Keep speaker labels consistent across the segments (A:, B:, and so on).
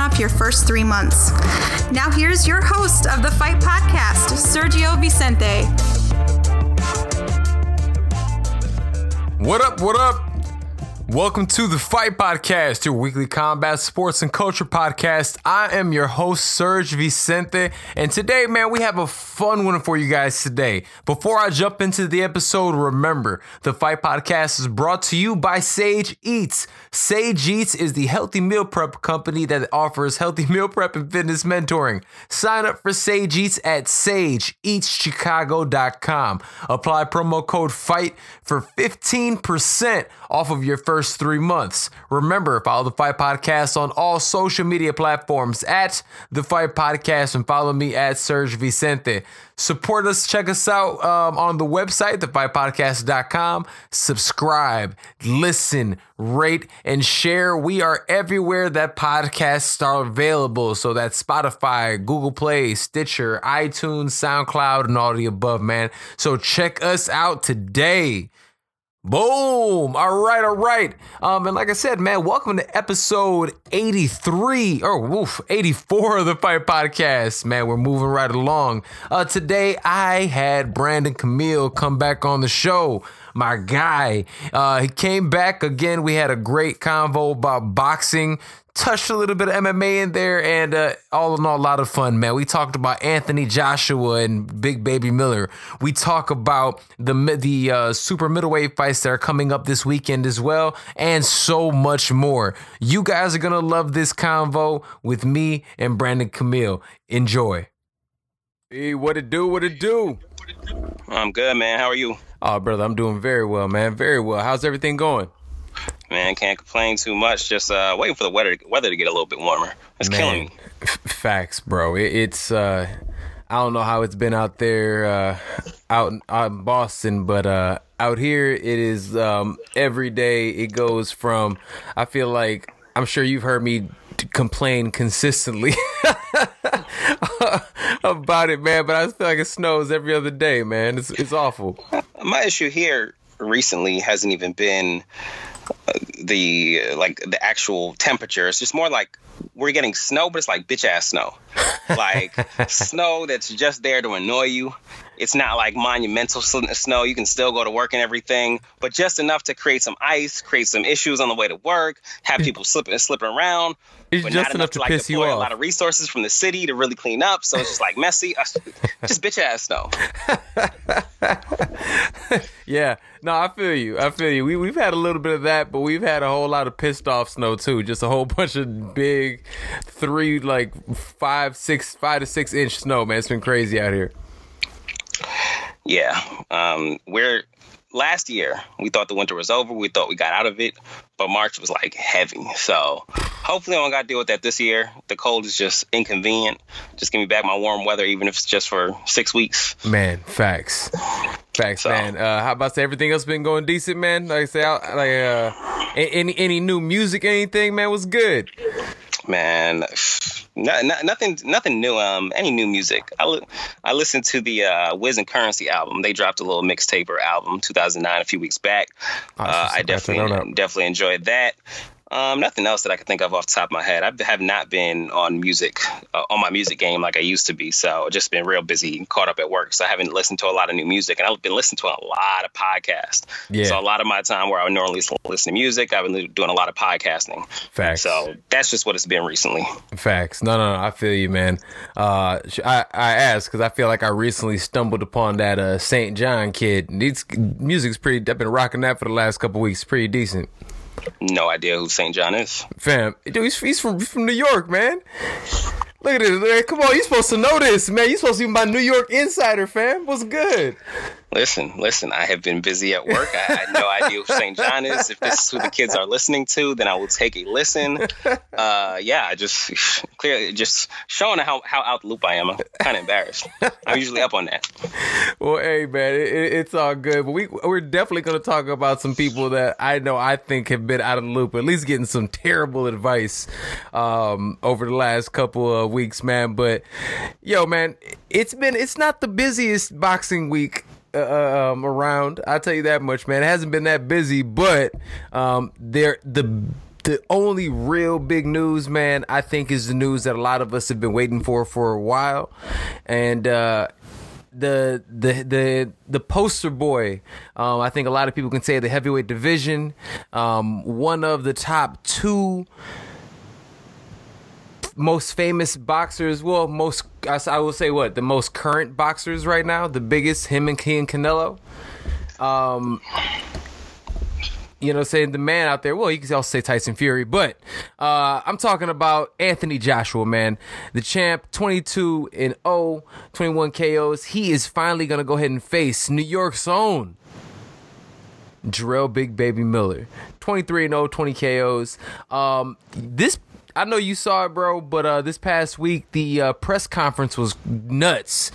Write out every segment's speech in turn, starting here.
A: off your first three months. Now, here's your host of the Fight Podcast, Sergio Vicente.
B: What up? What up? Welcome to the Fight Podcast, your weekly combat sports and culture podcast. I am your host, Serge Vicente, and today, man, we have a fun one for you guys today. Before I jump into the episode, remember the Fight Podcast is brought to you by Sage Eats. Sage Eats is the healthy meal prep company that offers healthy meal prep and fitness mentoring. Sign up for Sage Eats at sageeatschicago.com. Apply promo code FIGHT for 15% off of your first three months. Remember, follow the Fight Podcast on all social media platforms at the Fight Podcast and follow me at Serge Vicente. Support us, check us out um, on the website, thefightpodcast.com. Subscribe, listen, rate, and share. We are everywhere that podcasts are available. So that's Spotify, Google Play, Stitcher, iTunes, SoundCloud, and all the above, man. So check us out today. Boom! All right, all right. Um, and like I said, man, welcome to episode 83 or woof, 84 of the Fight Podcast. Man, we're moving right along. Uh, today I had Brandon Camile come back on the show. My guy. Uh, he came back again. We had a great convo about boxing, touched a little bit of MMA in there, and uh, all in all, a lot of fun, man. We talked about Anthony Joshua and Big Baby Miller. We talk about the the uh, super middleweight fights that are coming up this weekend as well, and so much more. You guys are gonna love this convo with me and Brandon Camile. Enjoy. Hey, what it do? What it do?
C: I'm good, man. How are you?
B: Oh, brother, I'm doing very well, man. Very well. How's everything going?
C: Man, can't complain too much. Just uh, waiting for the weather weather to get a little bit warmer. It's
B: Man,
C: killing me.
B: f- Facts, bro. It, it's uh, I don't know how it's been out there uh, out, in- out in Boston, but uh, out here it is um, every day. It goes from I feel like I'm sure you've heard me complain consistently about it, man. But I feel like it snows every other day, man. It's it's awful.
C: My issue here recently hasn't even been the like the actual temperature. It's just more like we're getting snow, but it's like bitch ass snow, like snow that's just there to annoy you. It's not like monumental snow. You can still go to work and everything, but just enough to create some ice, create some issues on the way to work, have people slipping slipping around.
B: It's
C: but
B: just
C: not
B: enough to
C: like,
B: piss you off.
C: A lot of resources from the city to really clean up, so it's just like messy. Uh, just bitch ass snow.
B: Yeah, no, I feel you. I feel you. We we've had a little bit of that, but we've had a whole lot of pissed off snow too. Just a whole bunch of big, three like five, six, five to six inch snow. Man, it's been crazy out here.
C: Yeah. Um, we're last year we thought the winter was over. We thought we got out of it, but March was like heavy. So hopefully I don't got to deal with that this year. The cold is just inconvenient. Just give me back my warm weather, even if it's just for six weeks.
B: Man, facts, facts,
C: So-
B: man. Uh, how about say everything else been going decent, man? Like I say, out, like uh, any any new music, anything, man, was good.
C: Man, no, no, nothing, nothing new. Um, any new music? I li- I listened to the uh, Wiz and Curren$y album. They dropped a little mixtape or album, 2009, a few weeks back.
B: Oh,
C: Uh, I
B: got to know
C: definitely definitely enjoyed that. Um, nothing else that I can think of off the top of my head. I have not been on music uh, on my music game like I used to be. So just been real busy, and caught up at work. So I haven't listened to a lot of new music, and I've been listening to a lot of podcasts.
B: Yeah.
C: So a lot of my time where I would normally listen to music, I've been doing a lot of podcasting.
B: Facts.
C: So that's just what it's been recently.
B: Facts. No, no, no. I feel you, man. Uh, I I asked because I feel like I recently stumbled upon that uh SAINt JHN kid. These music's pretty. I've been rocking that for the last couple weeks. Pretty decent.
C: No idea who SAINt JHN is.
B: Fam, dude, he's, he's from from New York, man. Look at this, man. Come on, you supposed to know this, man. You supposed to be my New York insider, fam. What's good?
C: Listen, listen. I have been busy at work. I had no idea who SAINt JHN is. If this is who the kids are listening to, then I will take a listen. Uh, yeah, just clearly just showing how how out the loop I am. I'm kind of embarrassed. I'm usually up on that.
B: Well, hey, man, it, it's all good. But we we're definitely going to talk about some people that I know I think have been out of the loop, at least getting some terrible advice um, over the last couple of weeks, man. But yo, man, it's been it's not the busiest boxing week uh, um, around. I'll tell you that much, man. It hasn't been that busy, but um, there the the only real big news, man, I think is the news that a lot of us have been waiting for for a while, and. Uh, the the the the poster boy. Um, I think a lot of people can say the heavyweight division. Um, one of the top two most famous boxers. Well, most I will say what the most current boxers right now. The biggest him and King Canelo. Um, you know, saying the man out there. Well, you can also say Tyson Fury, but uh, I'm talking about Anthony Joshua, man, the champ, 22 and 0, 21 KOs. He is finally gonna go ahead and face New York's own Jarrell Big Baby Miller, 23 and 0, 20 KOs. Um, this I know you saw it, bro, but uh, this past week the uh, press conference was nuts.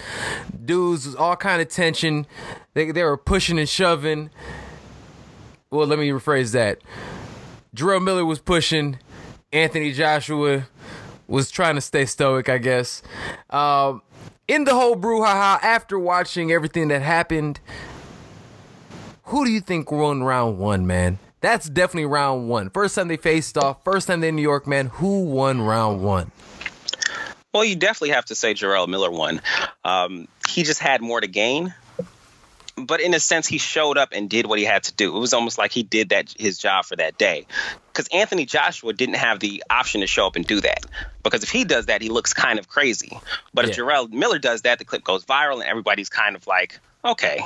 B: Dudes was all kind of tension. They they were pushing and shoving. Well, let me rephrase that. Jarrell Miller was pushing. Anthony Joshua was trying to stay stoic, I guess. Um, in the whole brouhaha, after watching everything that happened, who do you think won round one, man? That's definitely round one. First time they faced off, first time they in New York, man. Who won round one?
C: Well, you definitely have to say Jarrell Miller won. Um, he just had more to gain. But in a sense, he showed up and did what he had to do. It was almost like he did that his job for that day. Because Anthony Joshua didn't have the option to show up and do that. Because if he does that, he looks kind of crazy. But yeah. if Jarrell Miller does that, the clip goes viral and everybody's kind of like, okay,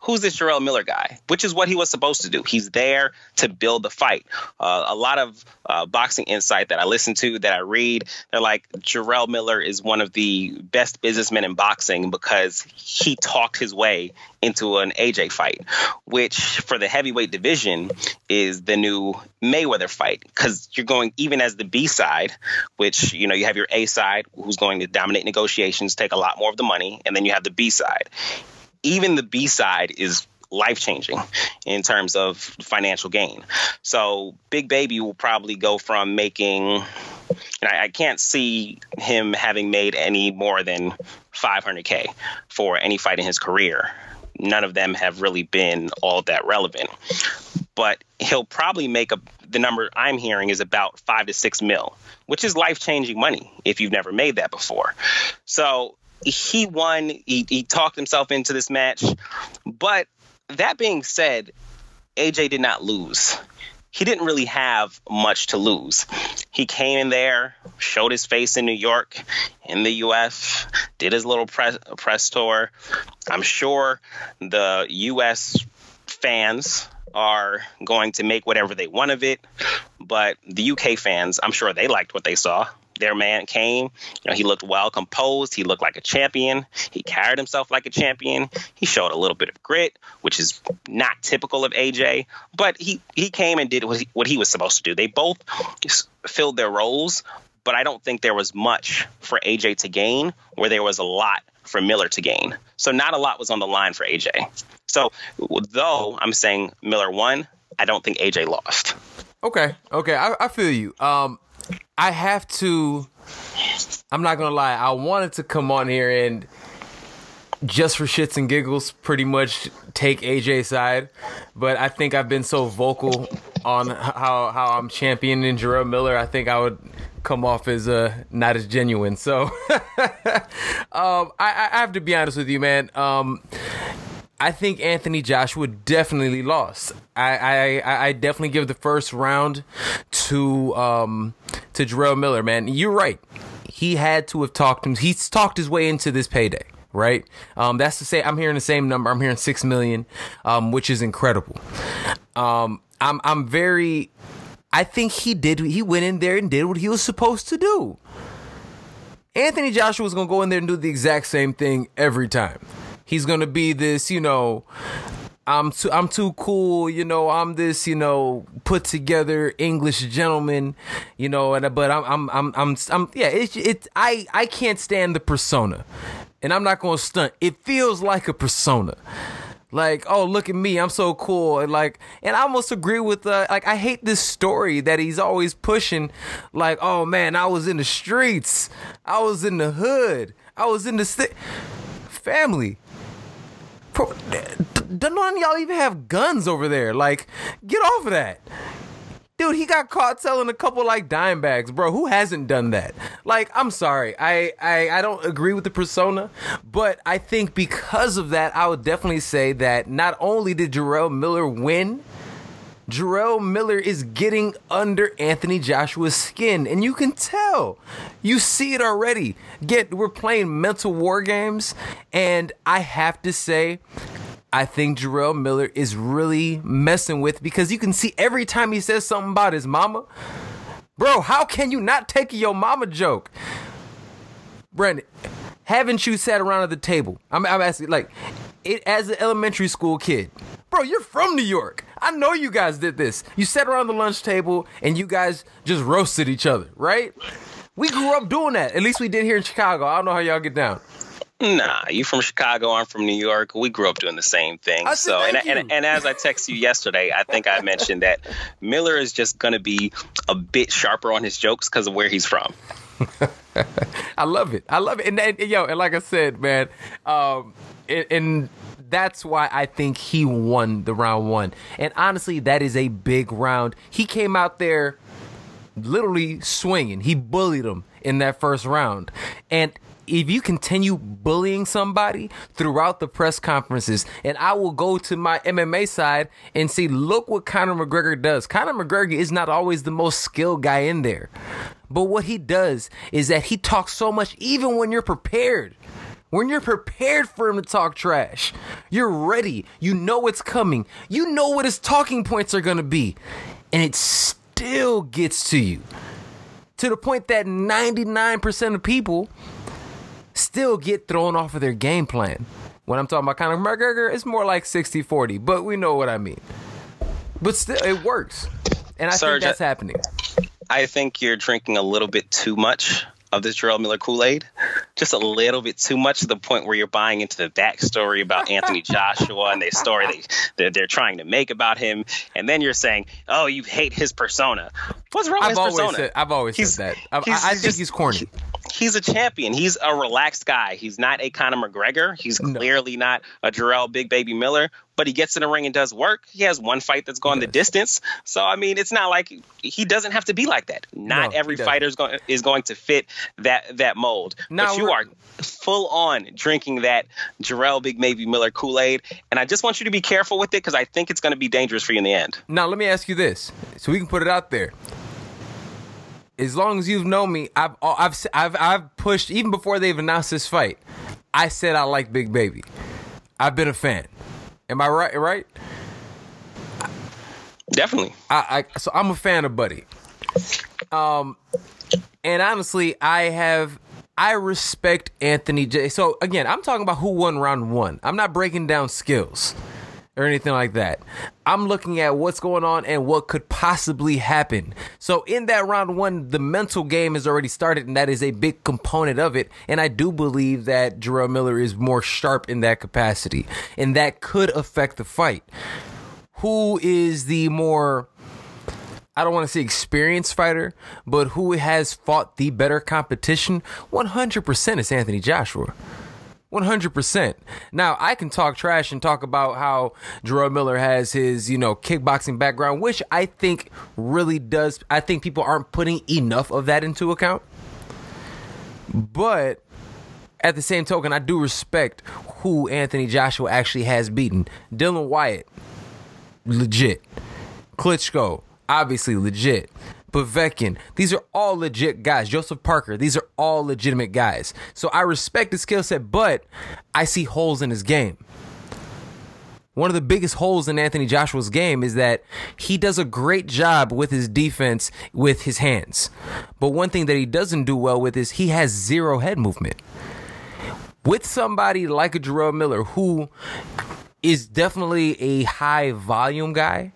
C: who's this Jarrell Miller guy? Which is what he was supposed to do. He's there to build the fight. Uh, a lot of uh, boxing insight that I listen to, that I read, they're like, Jarrell Miller is one of the best businessmen in boxing because he talked his way into an AJ fight, which for the heavyweight division is the new Mayweather fight because you're going even as the B side, which you know you have your A side who's going to dominate negotiations, take a lot more of the money, and then you have the B side even the B side is life changing in terms of financial gain. So Big Baby will probably go from making, I, I, can't see him having made any more than 500K for any fight in his career. None of them have really been all that relevant. But he'll probably make a, the number I'm hearing is about five to six mil, which is life changing money if you've never made that before. So he won. He, he talked himself into this match. But that being said, AJ did not lose. He didn't really have much to lose. He came in there, showed his face in New York, in the US, did his little press, press tour. I'm sure the US fans are going to make whatever they want of it, but the UK fans, I'm sure they liked what they saw their man came. You know, he looked well composed. He looked like a champion. He carried himself like a champion. He showed a little bit of grit, which is not typical of AJ. But he he came and did what he, what he was supposed to do. They both filled their roles, but I don't think there was much for AJ to gain, where there was a lot for Miller to gain. So not a lot was on the line for AJ. So though I'm saying Miller won, I don't think AJ lost.
B: Okay, okay, I, I feel you. Um, I have to. I'm not gonna lie. I wanted to come on here and just for shits and giggles, pretty much take AJ's side, but I think I've been so vocal on how how I'm championing Jarrell Miller. I think I would come off as uh not as genuine. So um, I, I have to be honest with you, man. Um, I think Anthony Joshua definitely lost. I, I, I definitely give the first round to um to Jarrell Miller, man. You're right. He had to have talked him. He's talked his way into this payday, right? Um, that's to say, I'm hearing the same number. I'm hearing six million, um, which is incredible. Um, I'm I'm very I think he did. He went in there and did what he was supposed to do. Anthony Joshua was gonna go in there and do the exact same thing every time. He's gonna be this, you know, I'm too I'm too cool, you know, I'm this, you know, put together English gentleman, you know, and but I'm I'm I'm I'm, I'm yeah, it's it I I can't stand the persona. And I'm not going to stunt. It feels like a persona. Like, oh, look at me, I'm so cool. And like and I almost agree with uh like I hate this story that he's always pushing like, oh man, I was in the streets. I was in the hood. I was in the st- family don't none of y'all even have guns over there. Like, get off of that. Dude, he got caught selling a couple like dime bags, bro. Who hasn't done that? Like, I'm sorry. I, I I don't agree with the persona, but I think because of that, I would definitely say that not only did Jarrell Miller win, Jarrell Miller is getting under Anthony Joshua's skin, and you can tell. You see it already. Get we're playing mental war games, and I have to say, I think Jarrell Miller is really messing with because you can see every time he says something about his mama. Bro, how can you not take your mama joke? Brandon, haven't you sat around at the table? I'm, I'm asking, like, it as an elementary school kid. Bro, you're from New York. I know you guys did this. You sat around the lunch table and you guys just roasted each other, right? We grew up doing that. At least we did here in Chicago. I don't know how y'all get down.
C: Nah, you from Chicago. I'm from New York. We grew up doing the same thing.
B: I
C: so,
B: said,
C: and, and, and as I text you yesterday, I think I mentioned that Miller is just going to be a bit sharper on his jokes because of where he's from.
B: I love it. I love it. And, and yo, and like I said, man, um, and, that's why I think he won the round one. And honestly, that is a big round. He came out there literally swinging. He bullied him in that first round. And if you continue bullying somebody throughout the press conferences, and I will go to my MMA side and see, look what Conor McGregor does. Conor McGregor is not always the most skilled guy in there. But what he does is that he talks so much, even when you're prepared. When you're prepared for him to talk trash, you're ready. You know what's coming. You know what his talking points are going to be. And it still gets to you. To the point that 99% of people still get thrown off of their game plan. When I'm talking about Conor McGregor, it's more like 60 40, but we know what I mean. But still, it works. And I
C: Serge,
B: think that's happening.
C: I think you're drinking a little bit too much of this Jarrell Miller Kool Aid, just a little bit too much to the point where you're buying into the backstory about Anthony Joshua and the story they, that they're trying to make about him, and then you're saying, "Oh, you hate his persona." What's wrong
B: I've
C: with his
B: always
C: persona?
B: said I've always
C: He's-
B: said that. I,
C: he's-
B: I, I
C: he's
B: think
C: just-
B: he's corny.
C: He's a champion. He's a relaxed guy. He's not a Conor McGregor. He's
B: No.
C: clearly not a Jarrell Big Baby Miller, but he gets in the ring and does work. He has one fight that's gone the distance. So I mean, it's not like he doesn't have to be like that. Not
B: No,
C: every fighter is going is going to fit that that mold.
B: Now
C: but you
B: we're-
C: full on drinking that Jarrell Big Baby Miller Kool Aid, and I just want you to be careful with it because I think it's going to be dangerous for you in the end.
B: Now let me ask you this, so we can put it out there. As long as you've known me, I've I've I've I've pushed even before they've announced this fight. I said I like Big Baby. I've been a fan. Am I right? Right?
C: Definitely.
B: I, I so I'm a fan of Buddy. Um, and honestly, I have I respect Anthony J. So again, I'm talking about who won round one. I'm not breaking down skills or anything like that. I'm looking at what's going on and what could possibly happen. So in that round one, the mental game has already started, and that is a big component of it. And I do believe that Jarrell Miller is more sharp in that capacity, and that could affect the fight. Who is the more I don't want to say experienced fighter, but who has fought the better competition? 100% is Anthony Joshua. 100%. Now, I can talk trash and talk about how Jarrell Miller has his, you know, kickboxing background, which I think really does. I think people aren't putting enough of that into account. But at the same token, I do respect who Anthony Joshua actually has beaten. Dillian Whyte, legit. Klitschko, obviously legit. Povetkin, these are all legit guys. Joseph Parker, these are all legitimate guys. So I respect his skill set, but I see holes in his game. one of the biggest holes in Anthony Joshua's game is that he does a great job with his defense with his hands. But one thing that he doesn't do well with is he has zero head movement. With somebody like a Jarrell Miller who is definitely a high volume guy,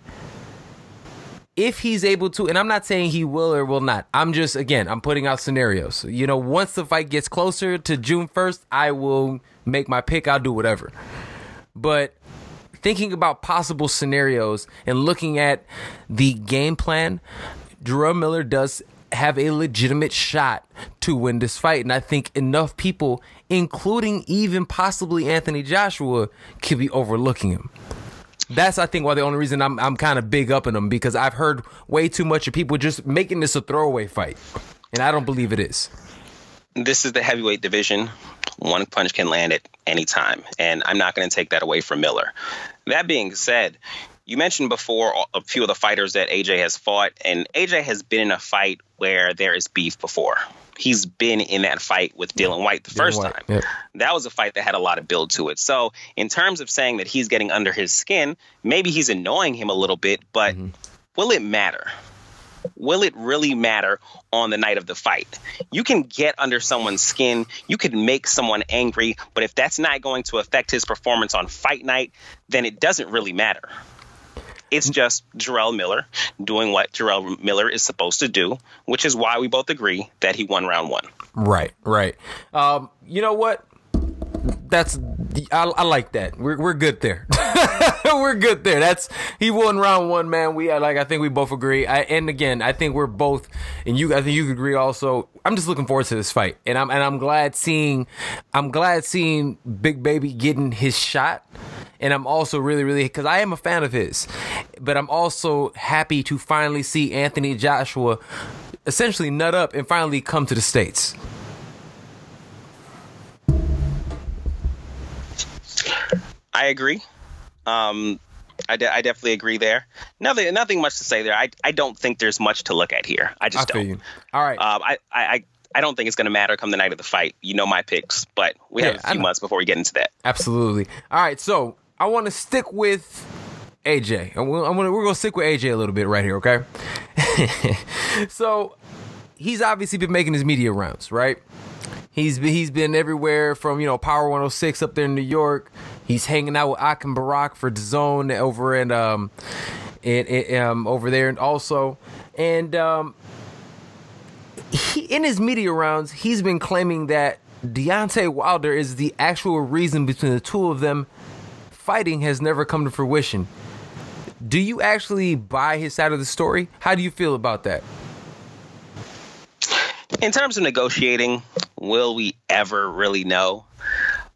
B: if he's able to, and I'm not saying he will or will not. I'm just again, I'm putting out scenarios. You know, once the fight gets closer to June 1st, I will make my pick. I'll do whatever. But thinking about possible scenarios and looking at the game plan, Jarrell Miller does have a legitimate shot to win this fight. And I think enough people, including even possibly Anthony Joshua, could be overlooking him. That's I think why the only reason I'm I'm kind of big up in them because I've heard way too much of people just making this a throwaway fight, and I don't believe it is.
C: This is the heavyweight division. One punch can land at any time, and I'm not going to take that away from Miller. That being said, you mentioned before a few of the fighters that AJ has fought, and AJ has been in a fight where there is beef before he's been in that fight with Dillian Whyte the Dillian first Whyte. time. Yep. That was a fight that had a lot of build to it. So, in terms of saying that he's getting under his skin, maybe he's annoying him a little bit, but mm-hmm. will it matter? Will it really matter on the night of the fight? You can get under someone's skin, you can make someone angry, but if that's not going to affect his performance on fight night, then it doesn't really matter. It's just Jarrell Miller doing what Jarrell Miller is supposed to do, which is why we both agree that he won round one.
B: Right, right. Um, you know what? That's I, I like that. We're we're good there. we're good there. That's he won round one, man. We like I think we both agree. I, and again, I think we're both, and you I think you agree also. I'm just looking forward to this fight, and I'm and I'm glad seeing, I'm glad seeing Big Baby getting his shot and I'm also really, really because I am a fan of his, but I'm also happy to finally see Anthony Joshua essentially nut up and finally come to the states.
C: I agree. Um, I, de- I definitely agree there. Nothing, nothing much to say there. I, I don't think there's much to look at here. I just I don't.
B: All right.
C: Um, I, I, I don't think it's going to matter come the night of the fight. You know my picks, but we yeah, have a few months before we get into that.
B: Absolutely. All right. So I want to stick with AJ. I'm gonna, we're gonna stick with AJ a little bit right here, okay? so he's obviously been making his media rounds, right? He's he's been everywhere from you know Power 106 up there in New York. He's hanging out with Akim Barak for DAZN over in um in, in um over there and also and um he in his media rounds he's been claiming that Deontay Wilder is the actual reason between the two of them fighting has never come to fruition. Do you actually buy his side of the story? How do you feel about that?
C: In terms of negotiating, will we ever really know?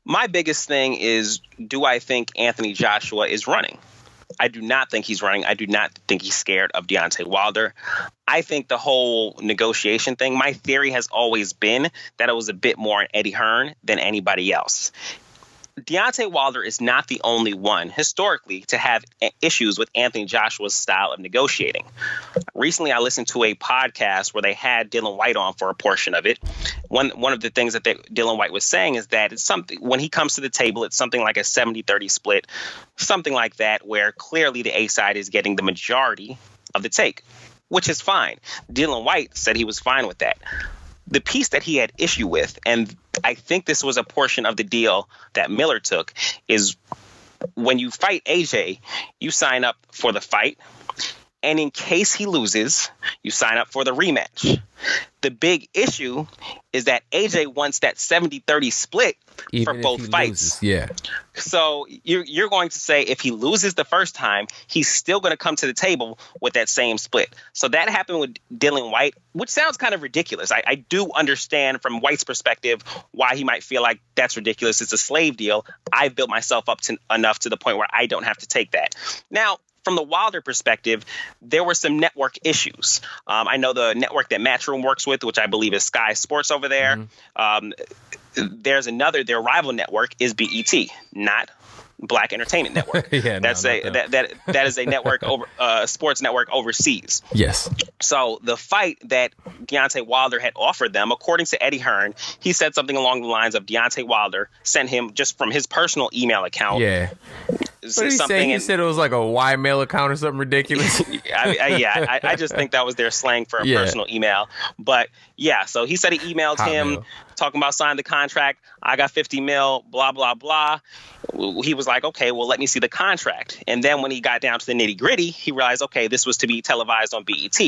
C: My biggest thing is do I think Anthony Joshua is running? I do not think he's running. I do not think he's scared of Deontay Wilder. I think the whole negotiation thing, my theory has always been that it was a bit more Eddie Hearn than anybody else. Deontay Wilder is not the only one historically to have issues with Anthony Joshua's style of negotiating. Recently, I listened to a podcast where they had Dillian Whyte on for a portion of it. One one of the things that they, Dillian Whyte was saying is that it's something when he comes to the table, it's something like a 70-30 split, something like that, where clearly the A side is getting the majority of the take, which is fine. Dillian Whyte said he was fine with that the piece that he had issue with, and I think this was a portion of the deal that Miller took, is when you fight AJ, you sign up for the fight, and in case he loses, you sign up for the rematch. The big issue is that AJ wants that 70 30 split Even for both fights.
B: Loses, yeah.
C: So you're, you're going to say if he loses the first time, he's still going to come to the table with that same split. So that happened with Dillian Whyte, which sounds kind of ridiculous. I, I do understand from Whyte's perspective why he might feel like that's ridiculous. It's a slave deal. I've built myself up to, enough to the point where I don't have to take that. Now, from the Wilder perspective, there were some network issues. Um, I know the network that Matchroom works with, which I believe is Sky Sports over there. Mm-hmm. Um, there's another, their rival network is BET, not Black Entertainment Network. yeah, that's no, a that. that that that is a network over uh, sports network overseas.
B: Yes.
C: So the fight that Deontay Wilder had offered them, according to Eddie Hearn, he said something along the lines of Deontay Wilder sent him just from his personal email account.
B: Yeah what did he say? He and, said it was like a Y mail account or something ridiculous.
C: I, I, yeah, I, I, just think that was their slang for a yeah. personal email. But yeah, so he said he emailed Hot him mail. talking about signing the contract. I got 50 mil, blah, blah, blah. He was like, okay, well, let me see the contract. And then when he got down to the nitty gritty, he realized, okay, this was to be televised on BET.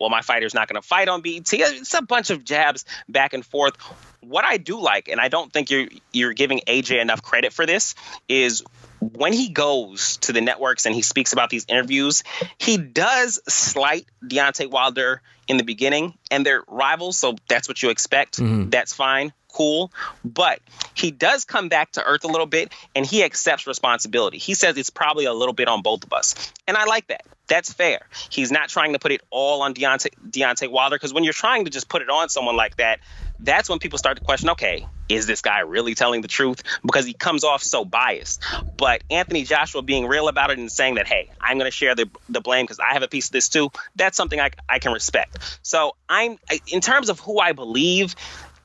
C: Well, my fighter's not going to fight on BET. It's a bunch of jabs back and forth. What I do like, and I don't think you're you're giving AJ enough credit for this, is when he goes to the networks and he speaks about these interviews, he does slight Deontay Wilder in the beginning, and they're rivals, so that's what you expect. Mm-hmm. That's fine, cool. But he does come back to earth a little bit, and he accepts responsibility. He says it's probably a little bit on both of us, and I like that. That's fair. He's not trying to put it all on Deontay, Deontay Wilder because when you're trying to just put it on someone like that, that's when people start to question okay, is this guy really telling the truth? Because he comes off so biased. But Anthony Joshua being real about it and saying that, hey, I'm going to share the, the blame because I have a piece of this too, that's something I, I can respect. So I'm, in terms of who I believe,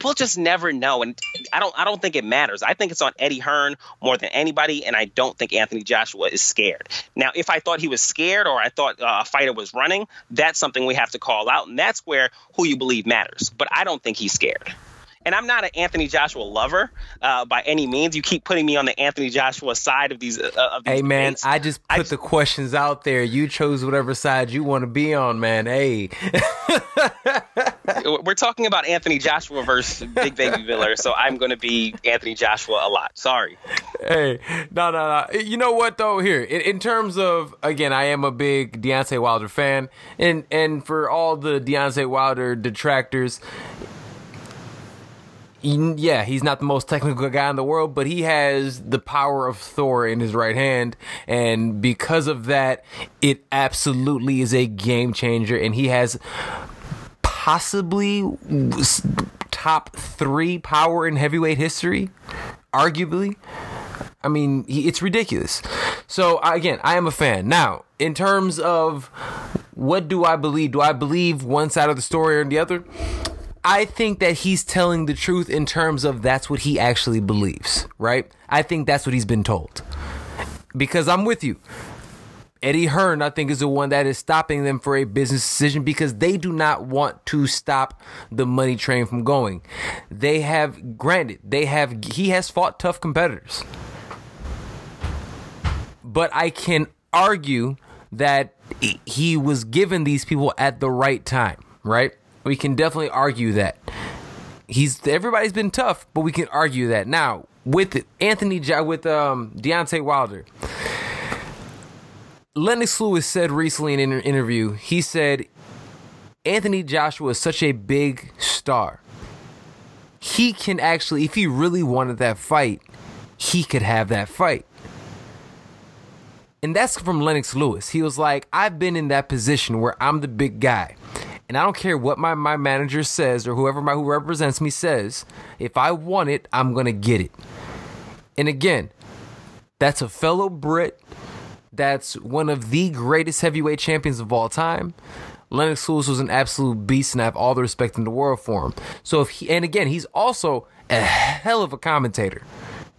C: we'll just never know. And I don't I don't think it matters. I think it's on Eddie Hearn more than anybody, and I don't think Anthony Joshua is scared. Now, if I thought he was scared or I thought uh, a fighter was running, that's something we have to call out, and that's where who you believe matters. But I don't think he's scared and I'm not an Anthony Joshua lover uh, by any means. You keep putting me on the Anthony Joshua side of these. Uh, of these
B: hey man, debates. I just put I, the questions out there. You chose whatever side you want to be on, man. Hey,
C: we're talking about Anthony Joshua versus Big Baby Miller, so I'm going to be Anthony Joshua a lot. Sorry.
B: Hey, no, no, no. You know what though? Here, in, in terms of again, I am a big Deontay Wilder fan, and and for all the Deontay Wilder detractors yeah, he's not the most technical guy in the world, but he has the power of Thor in his right hand. And because of that, it absolutely is a game changer. And he has possibly top three power in heavyweight history, arguably. I mean, it's ridiculous. So, again, I am a fan. Now, in terms of what do I believe? Do I believe one side of the story or the other? I think that he's telling the truth in terms of that's what he actually believes, right? I think that's what he's been told. Because I'm with you. Eddie Hearn, I think, is the one that is stopping them for a business decision because they do not want to stop the money train from going. They have, granted, they have, he has fought tough competitors. But I can argue that he was given these people at the right time, right? We can definitely argue that. He's everybody's been tough, but we can argue that. Now, with Anthony with um Deontay Wilder. Lennox Lewis said recently in an interview, he said Anthony Joshua is such a big star. He can actually, if he really wanted that fight, he could have that fight. And that's from Lennox Lewis. He was like, I've been in that position where I'm the big guy. And I don't care what my, my manager says or whoever my who represents me says. If I want it, I'm gonna get it. And again, that's a fellow Brit. That's one of the greatest heavyweight champions of all time. Lennox Lewis was an absolute beast, and I have all the respect in the world for him. So if he, and again, he's also a hell of a commentator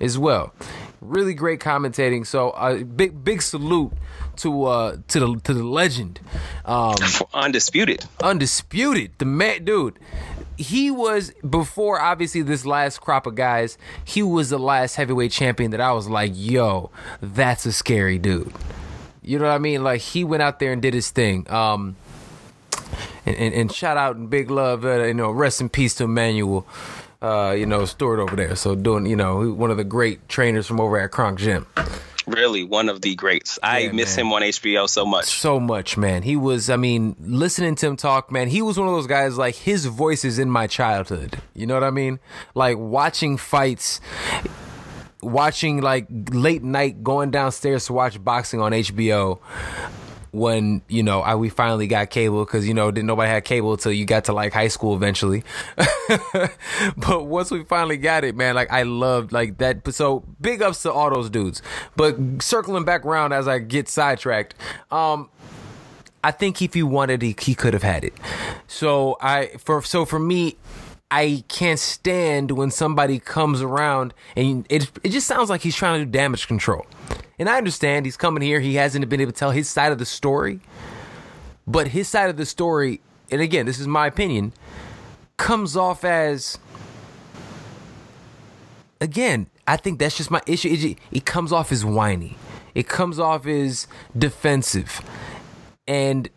B: as well. Really great commentating. So a uh, big big salute to uh to the to the legend.
C: Um undisputed.
B: Undisputed. The man dude. He was before obviously this last crop of guys, he was the last heavyweight champion that I was like, yo, that's a scary dude. You know what I mean? Like he went out there and did his thing. Um and, and, and shout out and big love, uh, you know, rest in peace to Emanuel uh, you know, Steward over there. So doing, you know, one of the great trainers from over at Kronk Gym.
C: Really, one of the greats. Yeah, I miss man. him on HBO so much.
B: So much, man. He was, I mean, listening to him talk, man, he was one of those guys like his voice is in my childhood. You know what I mean? Like watching fights, watching like late night going downstairs to watch boxing on HBO when you know I, we finally got cable because you know didn't nobody had cable until you got to like high school eventually. but once we finally got it, man, like I loved like that. So big ups to all those dudes. But circling back around as I get sidetracked, um, I think if he wanted, he, he could have had it. So I for so for me, I can't stand when somebody comes around and it it just sounds like he's trying to do damage control. And I understand he's coming here. He hasn't been able to tell his side of the story. But his side of the story, and again, this is my opinion, comes off as again, I think that's just my issue. It, it comes off as whiny. It comes off as defensive. And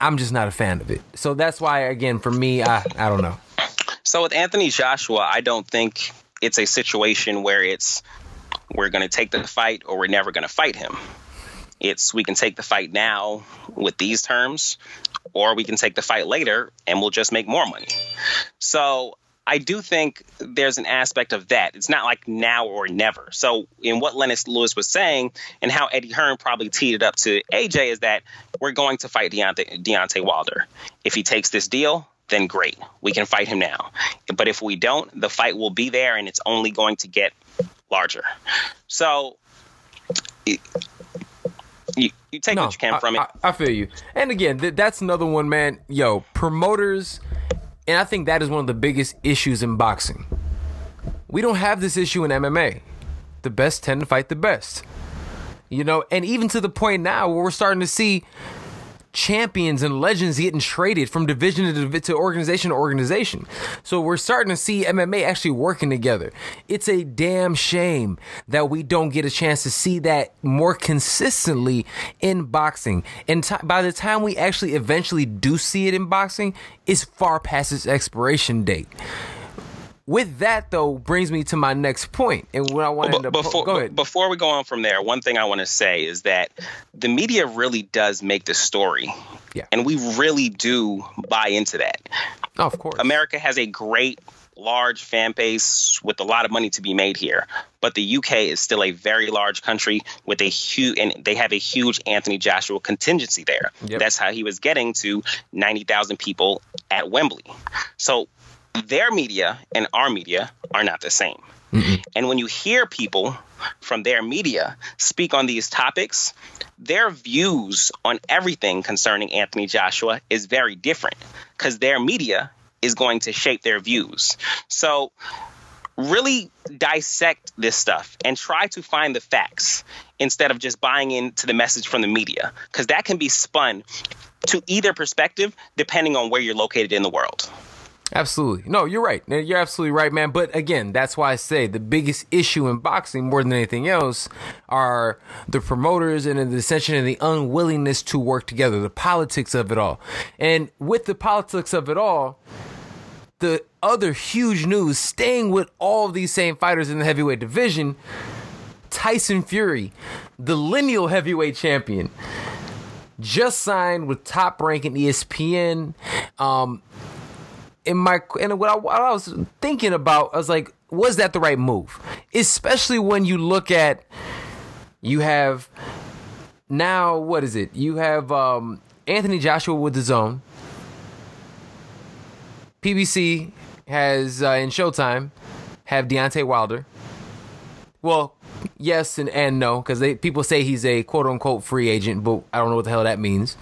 B: I'm just not a fan of it. So that's why again for me, I I don't know.
C: So with Anthony Joshua, I don't think it's a situation where it's we're going to take the fight or we're never going to fight him. It's we can take the fight now with these terms, or we can take the fight later and we'll just make more money. So I do think there's an aspect of that. It's not like now or never. So, in what Lennox Lewis was saying, and how Eddie Hearn probably teed it up to AJ, is that we're going to fight Deontay, Deontay Wilder. If he takes this deal, then great. We can fight him now. But if we don't, the fight will be there and it's only going to get larger. So, you, you take no, what you can
B: I,
C: from it.
B: I, I, feel you. And again, th- that's another one, man. Yo, promoters, and I think that is one of the biggest issues in boxing. We don't have this issue in MMA. The best tend to fight the best. You know, and even to the point now where we're starting to see champions and legends getting traded from division to, to organization to organization. So we're starting to see MMA actually working together. It's a damn shame that we don't get a chance to see that more consistently in boxing. And t- by the time we actually eventually do see it in boxing, it's far past its expiration date with that though brings me to my next point and what i wanted to
C: before,
B: go ahead.
C: before we go on from there one thing i want to say is that the media really does make the story.
B: Yeah.
C: And we really do buy into that.
B: Oh, of course.
C: America has a great large fan base with a lot of money to be made here. But the uk is still a very large country with a huge and they have a huge anthony joshua contingency there. Yep. that's how he was getting to 90000 people at wembley. So their media and our media are not the same. Mm-hmm. And when you hear people from their media speak on these topics, their views on everything concerning Anthony Joshua is very different because their media is going to shape their views. So, really dissect this stuff and try to find the facts instead of just buying into the message from the media because that can be spun to either perspective depending on where you're located in the world.
B: Absolutely. No, you're right. You're absolutely right, man. But again, that's why I say the biggest issue in boxing, more than anything else, are the promoters and the dissension and the unwillingness to work together, the politics of it all. And with the politics of it all, the other huge news, staying with all of these same fighters in the heavyweight division, Tyson Fury, the lineal heavyweight champion, just signed with top rank in ESPN. Um, in my and what I, what I was thinking about, I was like, was that the right move? Especially when you look at you have now what is it? You have um, Anthony Joshua with DAZN. PBC has uh, in Showtime have Deontay Wilder. Well, yes and, and no because people say he's a quote unquote free agent, but I don't know what the hell that means.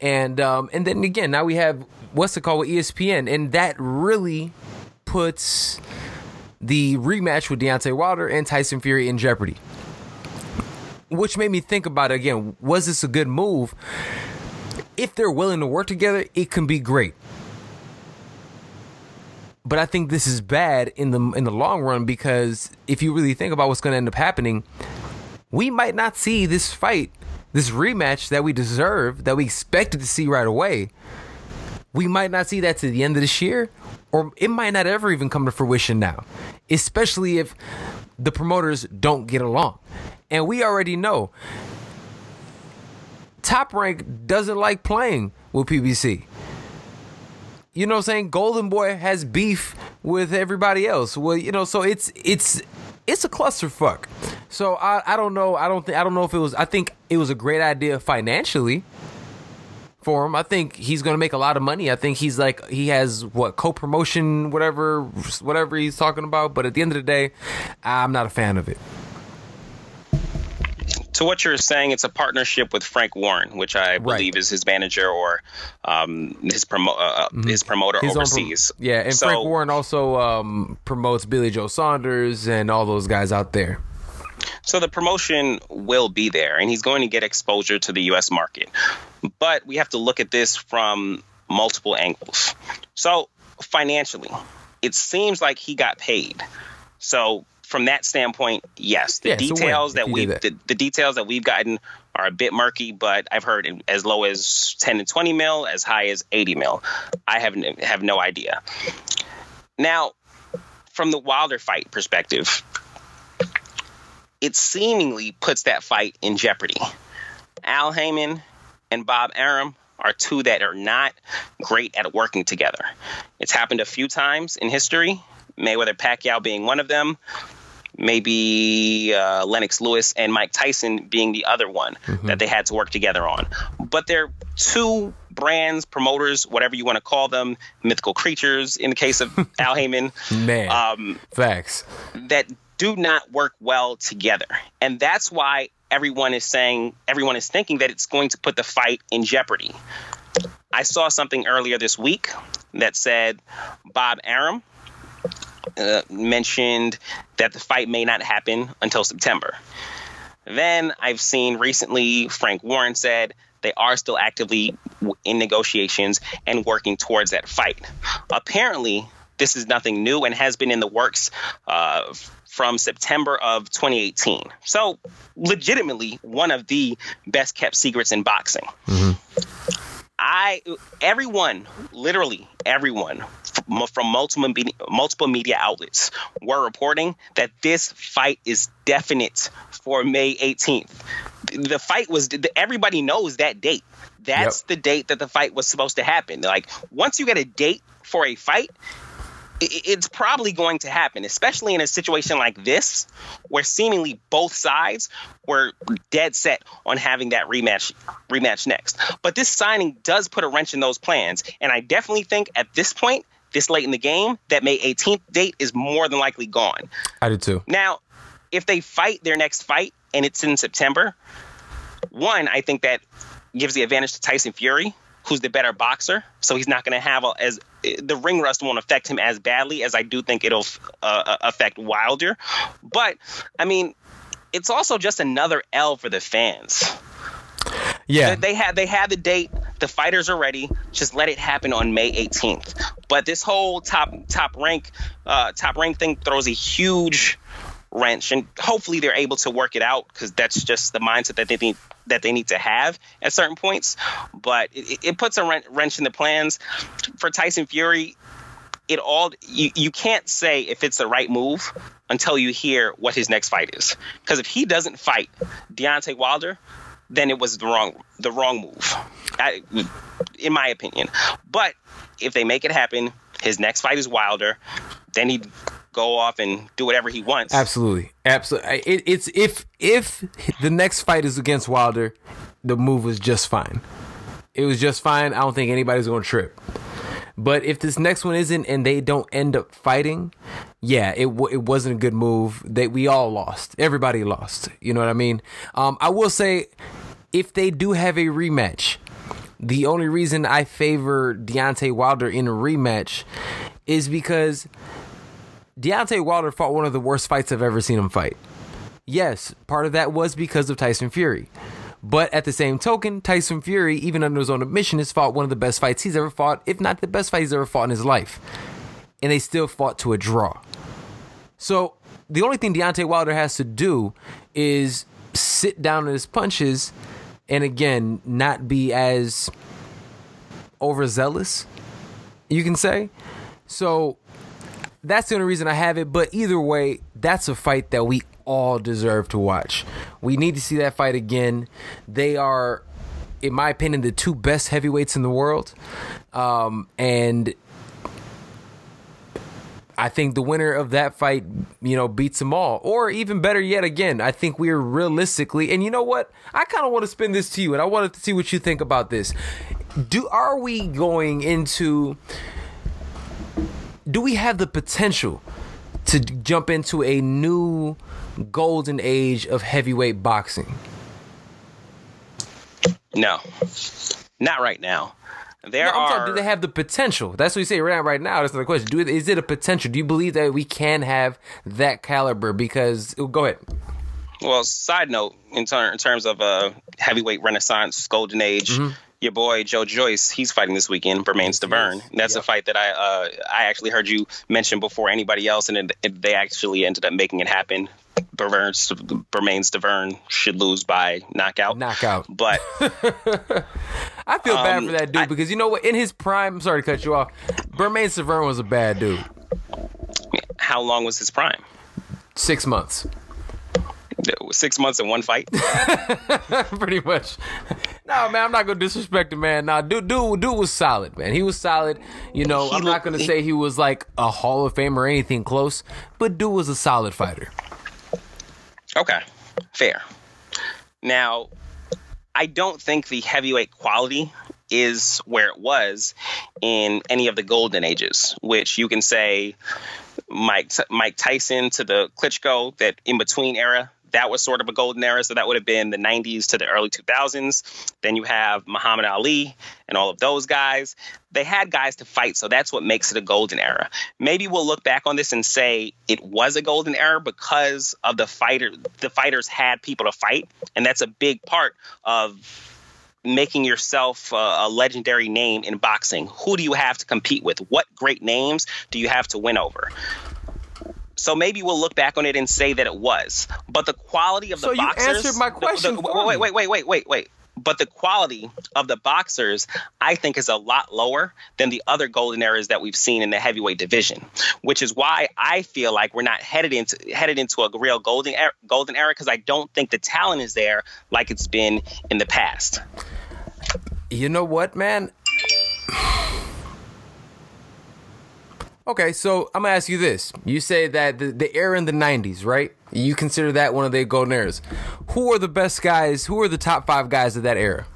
B: And um, and then again, now we have what's it called with ESPN, and that really puts the rematch with Deontay Wilder and Tyson Fury in jeopardy. Which made me think about it again. Was this a good move? If they're willing to work together, it can be great. But I think this is bad in the in the long run because if you really think about what's going to end up happening, we might not see this fight, this rematch that we deserve, that we expected to see right away we might not see that to the end of this year, or it might not ever even come to fruition now, especially if the promoters don't get along. And we already know Top Rank doesn't like playing with PBC. You know what I'm saying? Golden Boy has beef with everybody else. Well, you know, so it's it's it's a clusterfuck. So I I don't know. I don't think I don't know if it was I think it was a great idea financially for him. I think he's going to make a lot of money. I think he's like he has what co-promotion, whatever, whatever he's talking about. But at the end of the day, I'm not a fan of it.
C: To what you're saying, it's a partnership with Frank Warren, which I believe right. is his manager or um, his promo uh, uh mm-hmm. his promoter his overseas.
B: Prom- yeah, and so, Frank Warren also um, promotes Billy Joe Saunders and all those guys out there.
C: So the promotion will be there, and he's going to get exposure to the U.S. market. But we have to look at this from multiple angles. So financially, it seems like he got paid. So from that standpoint, yes, the
B: Yeah, it's a win
C: details that we
B: that.
C: The, the, details that we've gotten are a bit murky, but I've heard as low as 10 to 20 mil, as high as 80 mil. I have n- have no idea. Now, from the Wilder fight perspective, it seemingly puts that fight in jeopardy. Al Haymon and Bob Arum are two that are not great at working together. It's happened a few times in history, Mayweather Pacquiao being one of them, maybe uh, Lennox Lewis and Mike Tyson being the other one that they had to work together on. But they're two brands, promoters, whatever you want to call them, mythical creatures in the case of Al Haymon
B: Man,
C: um,
B: facts.
C: that do not work well together. And that's why everyone is saying, everyone is thinking that it's going to put the fight in jeopardy. I saw something earlier this week that said Bob Arum uh, mentioned that the fight may not happen until September. Then I've seen recently Frank Warren said they are still actively in negotiations and working towards that fight. Apparently, this is nothing new and has been in the works uh, from September of 2018. So, legitimately, one of the best kept secrets in boxing. I everyone, literally everyone from, from multiple media, multiple media outlets were reporting that this fight is definite for May 18th. The fight was everybody knows that date. That's
B: Yep.
C: the date that the fight was supposed to happen. Like once you get a date for a fight, it's probably going to happen, especially in a situation like this, where seemingly both sides were dead set on having that rematch rematch next. But this signing does put a wrench in those plans, and I definitely think at this point, this late in the game, that May 18th date is more than likely gone.
B: I do too.
C: Now, if they fight their next fight and it's in September, one, I think that gives the advantage to Tyson Fury, who's the better boxer. So he's not going to have a, as the ring rust won't affect him as badly as I do think it'll uh, affect Wilder. But I mean, it's also just another L for the fans.
B: Yeah,
C: They had they had the date. The fighters are ready. Just let it happen on May 18th. But this whole top top rank uh, top rank thing throws a huge wrench, and hopefully they're able to work it out because that's just the mindset that they need that they need to have at certain points. But it, it puts a wrench in the plans for Tyson Fury. It all you, you can't say if it's the right move until you hear what his next fight is. Because if he doesn't fight Deontay Wilder, then it was the wrong the wrong move, I, in my opinion. But if they make it happen, his next fight is Wilder. Then he'd go off and do whatever he wants.
B: absolutely, absolutely. It, it's if if the next fight is against Wilder, the move was just fine. It was just fine. I don't think anybody's gonna trip. But if this next one isn't, and they don't end up fighting, yeah, it w- it wasn't a good move. That we all lost. Everybody lost. You know what I mean? Um, I will say, if they do have a rematch, the only reason I favor Deontay Wilder in a rematch is because Deontay Wilder fought one of the worst fights I've ever seen him fight. Yes, part of that was because of Tyson Fury. But at the same token, Tyson Fury, even under his own admission, has fought one of the best fights he's ever fought, if not the best fight he's ever fought in his life. And they still fought to a draw. So the only thing Deontay Wilder has to do is sit down on his punches and again, not be as overzealous, you can say. So that's the only reason I have it. But either way, that's a fight that we all deserve to watch. We need to see that fight again. They are, in my opinion, the two best heavyweights in the world. Um, and I think the winner of that fight, you know, beats them all. Or even better yet, again, I think we're realistically, and you know what? I kind of want to spin this to you, and I wanted to see what you think about this. Do are we going into? Do we have the potential to jump into a new golden age of heavyweight boxing?
C: No, not right now. There
B: No, I'm
C: are.
B: talking, do they have the potential? That's what you say right now. Right now, that's not the question. Do is it a potential? Do you believe that we can have that caliber? Because go ahead.
C: Well, side note, in, ter- in terms of uh, heavyweight renaissance, golden age,
B: Mm-hmm.
C: Your boy Joe Joyce, he's fighting this weekend, Bermane Stiverne. That's
B: Yep.
C: a fight that I uh, I actually heard you mention before anybody else, and it, it- they actually ended up making it happen. Bermane Bermane Stiverne should lose by knockout.
B: Knockout.
C: But
B: I feel bad
C: Um,
B: for that dude
C: I-
B: because you know what? In his prime, I'm sorry to cut you off. Bermane Stiverne was a bad dude.
C: how long was his prime?
B: Six months,
C: Six months in one fight.
B: pretty much. No, man, I'm not gonna disrespect the man. Nah, dude, dude, dude was solid, man. He was solid. You know,
C: He
B: I'm not gonna
C: he-
B: say he was like a Hall of Fame or anything close, but dude was a solid fighter.
C: Okay, fair. Now, I don't think the heavyweight quality is where it was in any of the golden ages, which you can say Mike Mike Tyson to the Klitschko, that in between era, that was sort of a golden era. So that would have been the 90s to the early 2000s. Then you have Muhammad Ali and all of those guys. They had guys to fight, so that's what makes it a golden era. Maybe we'll look back on this and say it was a golden era because of the fighter. The fighters had people to fight, and that's a big part of making yourself a, a legendary name in boxing. Who do you have to compete with? What great names do you have to win over? So maybe we'll look back on it and say that it was. But the quality of the
B: So you
C: boxers.
B: answered my question
C: the-
B: for
C: wait, wait, wait, wait, wait, wait. But the quality of the boxers, I think, is a lot lower than the other golden eras that we've seen in the heavyweight division, which is why I feel like we're not headed into headed into a real golden era, golden era because I don't think the talent is there like it's been in the past.
B: You know what, man? Okay, so I'm gonna ask you this. You say that the, the era in the 90s, right? You consider that one of the golden eras. Who are the best guys? Who are the top five guys of that era?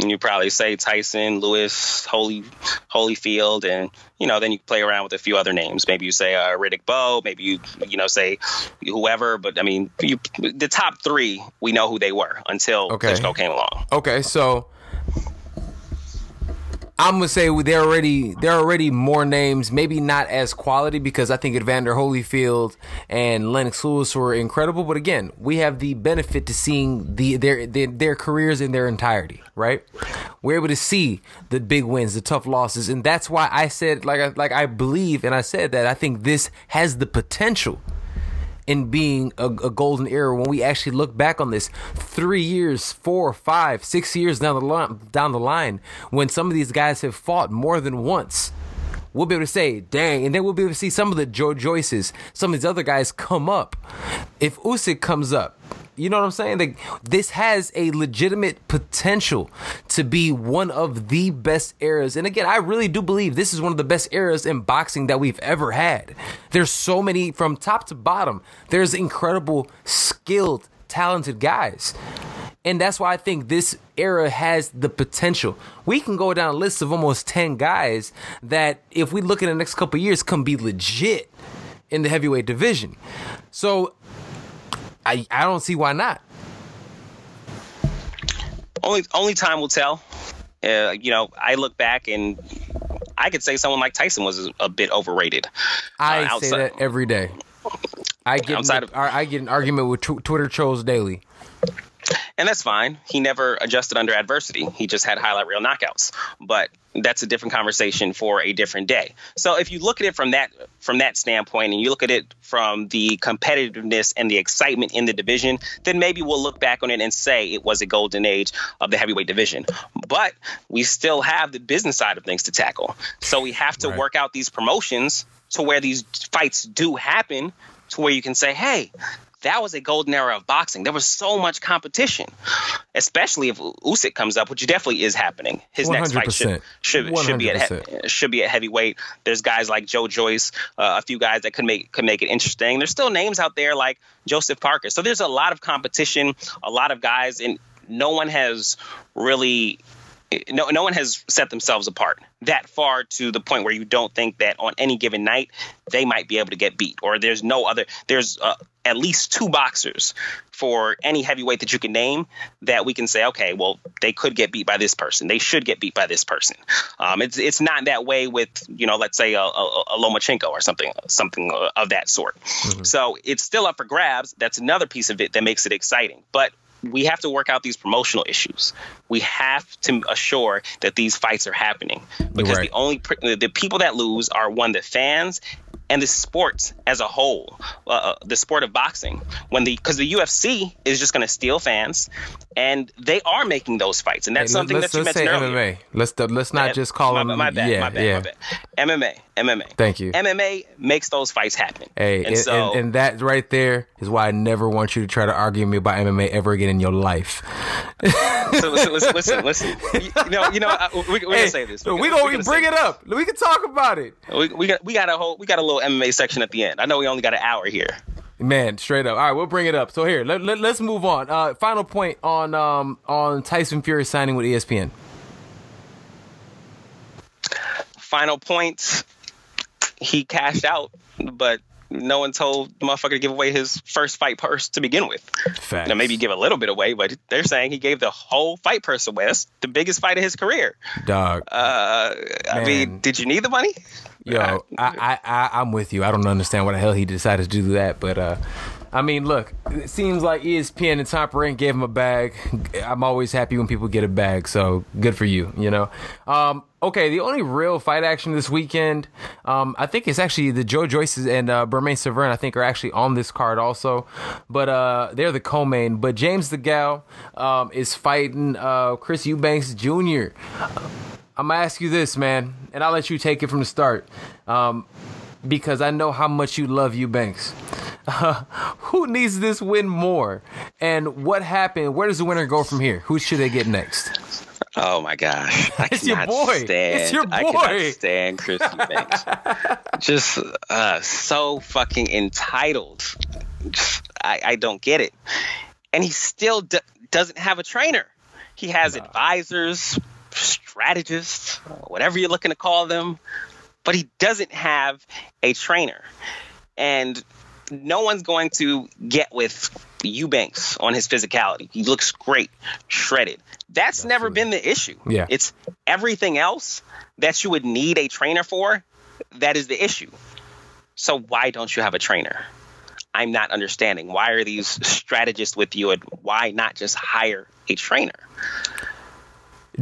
C: You probably say Tyson, Lewis, Holy, Holyfield, and you know then you play around with a few other names. Maybe you say uh, Riddick Bowe. Maybe you you know say whoever. But I mean, you, the top three we know who they were until
B: Okay.
C: Klitschko came along.
B: Okay, so I'm gonna say there already there are already more names, maybe not as quality because I think Evander Holyfield and Lennox Lewis were incredible. But again, we have the benefit to seeing the their their, their careers in their entirety, right? We're able to see the big wins, the tough losses, and that's why I said like like I believe and I said that I think this has the potential in being a, a golden era when we actually look back on this three years, four, five, six years down the line, down the line, when some of these guys have fought more than once. We'll be able to say, dang, and then we'll be able to see some of the Joe Joyces, some of these other guys come up. If Usyk comes up, you know what I'm saying? Like this has a legitimate potential to be one of the best eras. And again, I really do believe this is one of the best eras in boxing that we've ever had. There's so many from top to bottom. There's incredible, skilled, talented guys. And that's why I think this era has the potential. We can go down a list of almost 10 guys that, if we look in the next couple of years, can be legit in the heavyweight division. So I, I don't see why not.
C: Only only time will tell. Uh, you know, I look back and I could say someone like Tyson was a bit overrated.
B: I
C: Uh,
B: say that every day. I get
C: Outside of-
B: I get an argument with tw- Twitter trolls daily.
C: And that's fine. He never adjusted under adversity. He just had highlight reel knockouts. But that's a different conversation for a different day. So if you look at it from that from that standpoint, and you look at it from the competitiveness and the excitement in the division, then maybe we'll look back on it and say it was a golden age of the heavyweight division. But we still have the business side of things to tackle. So we have to
B: Right.
C: work out these promotions to where these fights do happen, to where you can say, hey that was a golden era of boxing. There was so much competition, especially if Usyk comes up, which definitely is happening. His next fight should should, should be at he- should be at heavyweight. There's guys like Joe Joyce, uh, a few guys that could make could make it interesting. There's still names out there like Joseph Parker. So there's a lot of competition, a lot of guys, and no one has really no, no one has set themselves apart that far to the point where you don't think that on any given night they might be able to get beat, or there's no other. There's uh, at least two boxers for any heavyweight that you can name that we can say, okay, well, they could get beat by this person. They should get beat by this person. Um, it's it's not that way with you know, let's say a, a, a Lomachenko or something something of that sort. Mm-hmm. So it's still up for grabs. That's another piece of it that makes it exciting, but we have to work out these promotional issues. We have to assure that these fights are happening because right. the only the people that lose are one the fans and the sports as a whole, uh, uh the sport of boxing. When the because the UFC is just going to steal fans, and they are making those fights, and that's hey, something that you mentioned earlier.
B: MMA. Let's let's not just call
C: my,
B: them.
C: My bad, yeah, my bad, yeah. my bad. MMA, MMA.
B: Thank you.
C: MMA makes those fights happen.
B: Hey, and, and so and, and, that right there is why I never want you to try to argue me about MMA ever again in your life.
C: so listen, listen, listen, listen. You, know, you know, we, are hey, gonna say this.
B: We're, we gonna, gonna bring it up. We can talk about it.
C: We, we got we got a whole we got a little MMA section at the end. I know we only got an hour here.
B: Man, straight up. All right, we'll bring it up. So here, let, let, us move on. Uh, final point on um, on Tyson Fury signing with ESPN.
C: Final point. He cashed out, but no one told the motherfucker to give away his first fight purse to begin with.
B: Facts.
C: Now maybe give a little bit away, but they're saying he gave the whole fight purse away. That's the biggest fight of his career.
B: Dog.
C: Uh, I mean, did you need the money?
B: Yo, I, I, I, I'm with you. I don't understand why the hell he decided to do that, but uh, I mean, look, it seems like ESPN and Top Rank gave him a bag. I'm always happy when people get a bag, so good for you, you know. Um, okay, the only real fight action this weekend, um, I think it's actually the Joe Joyces and uh, Bermane Stiverne, I think, are actually on this card also, but uh, they're the co-main. But James DeGale um, is fighting uh, Chris Eubanks Jr. I'm gonna ask you this, man, and I'll let you take it from the start, um, because I know how much you love Eubanks. Uh, who needs this win more? And what happened? Where does the winner go from here? Who should they get next?
C: Oh my gosh! I
B: it's your boy.
C: Stand,
B: it's your boy. I
C: cannot stand Chris Eubanks. Just uh, so fucking entitled. Just, I, I don't get it. And he still d- doesn't have a trainer. He has no. advisors, strategists, whatever you're looking to call them, but he doesn't have a trainer. And no one's going to get with Eubanks on his physicality. He looks great, shredded. That's Absolutely. never been the issue.
B: Yeah.
C: It's everything else that you would need a trainer for that is the issue. So why don't you have a trainer? I'm not understanding. Why are these strategists with you and why not just hire a trainer?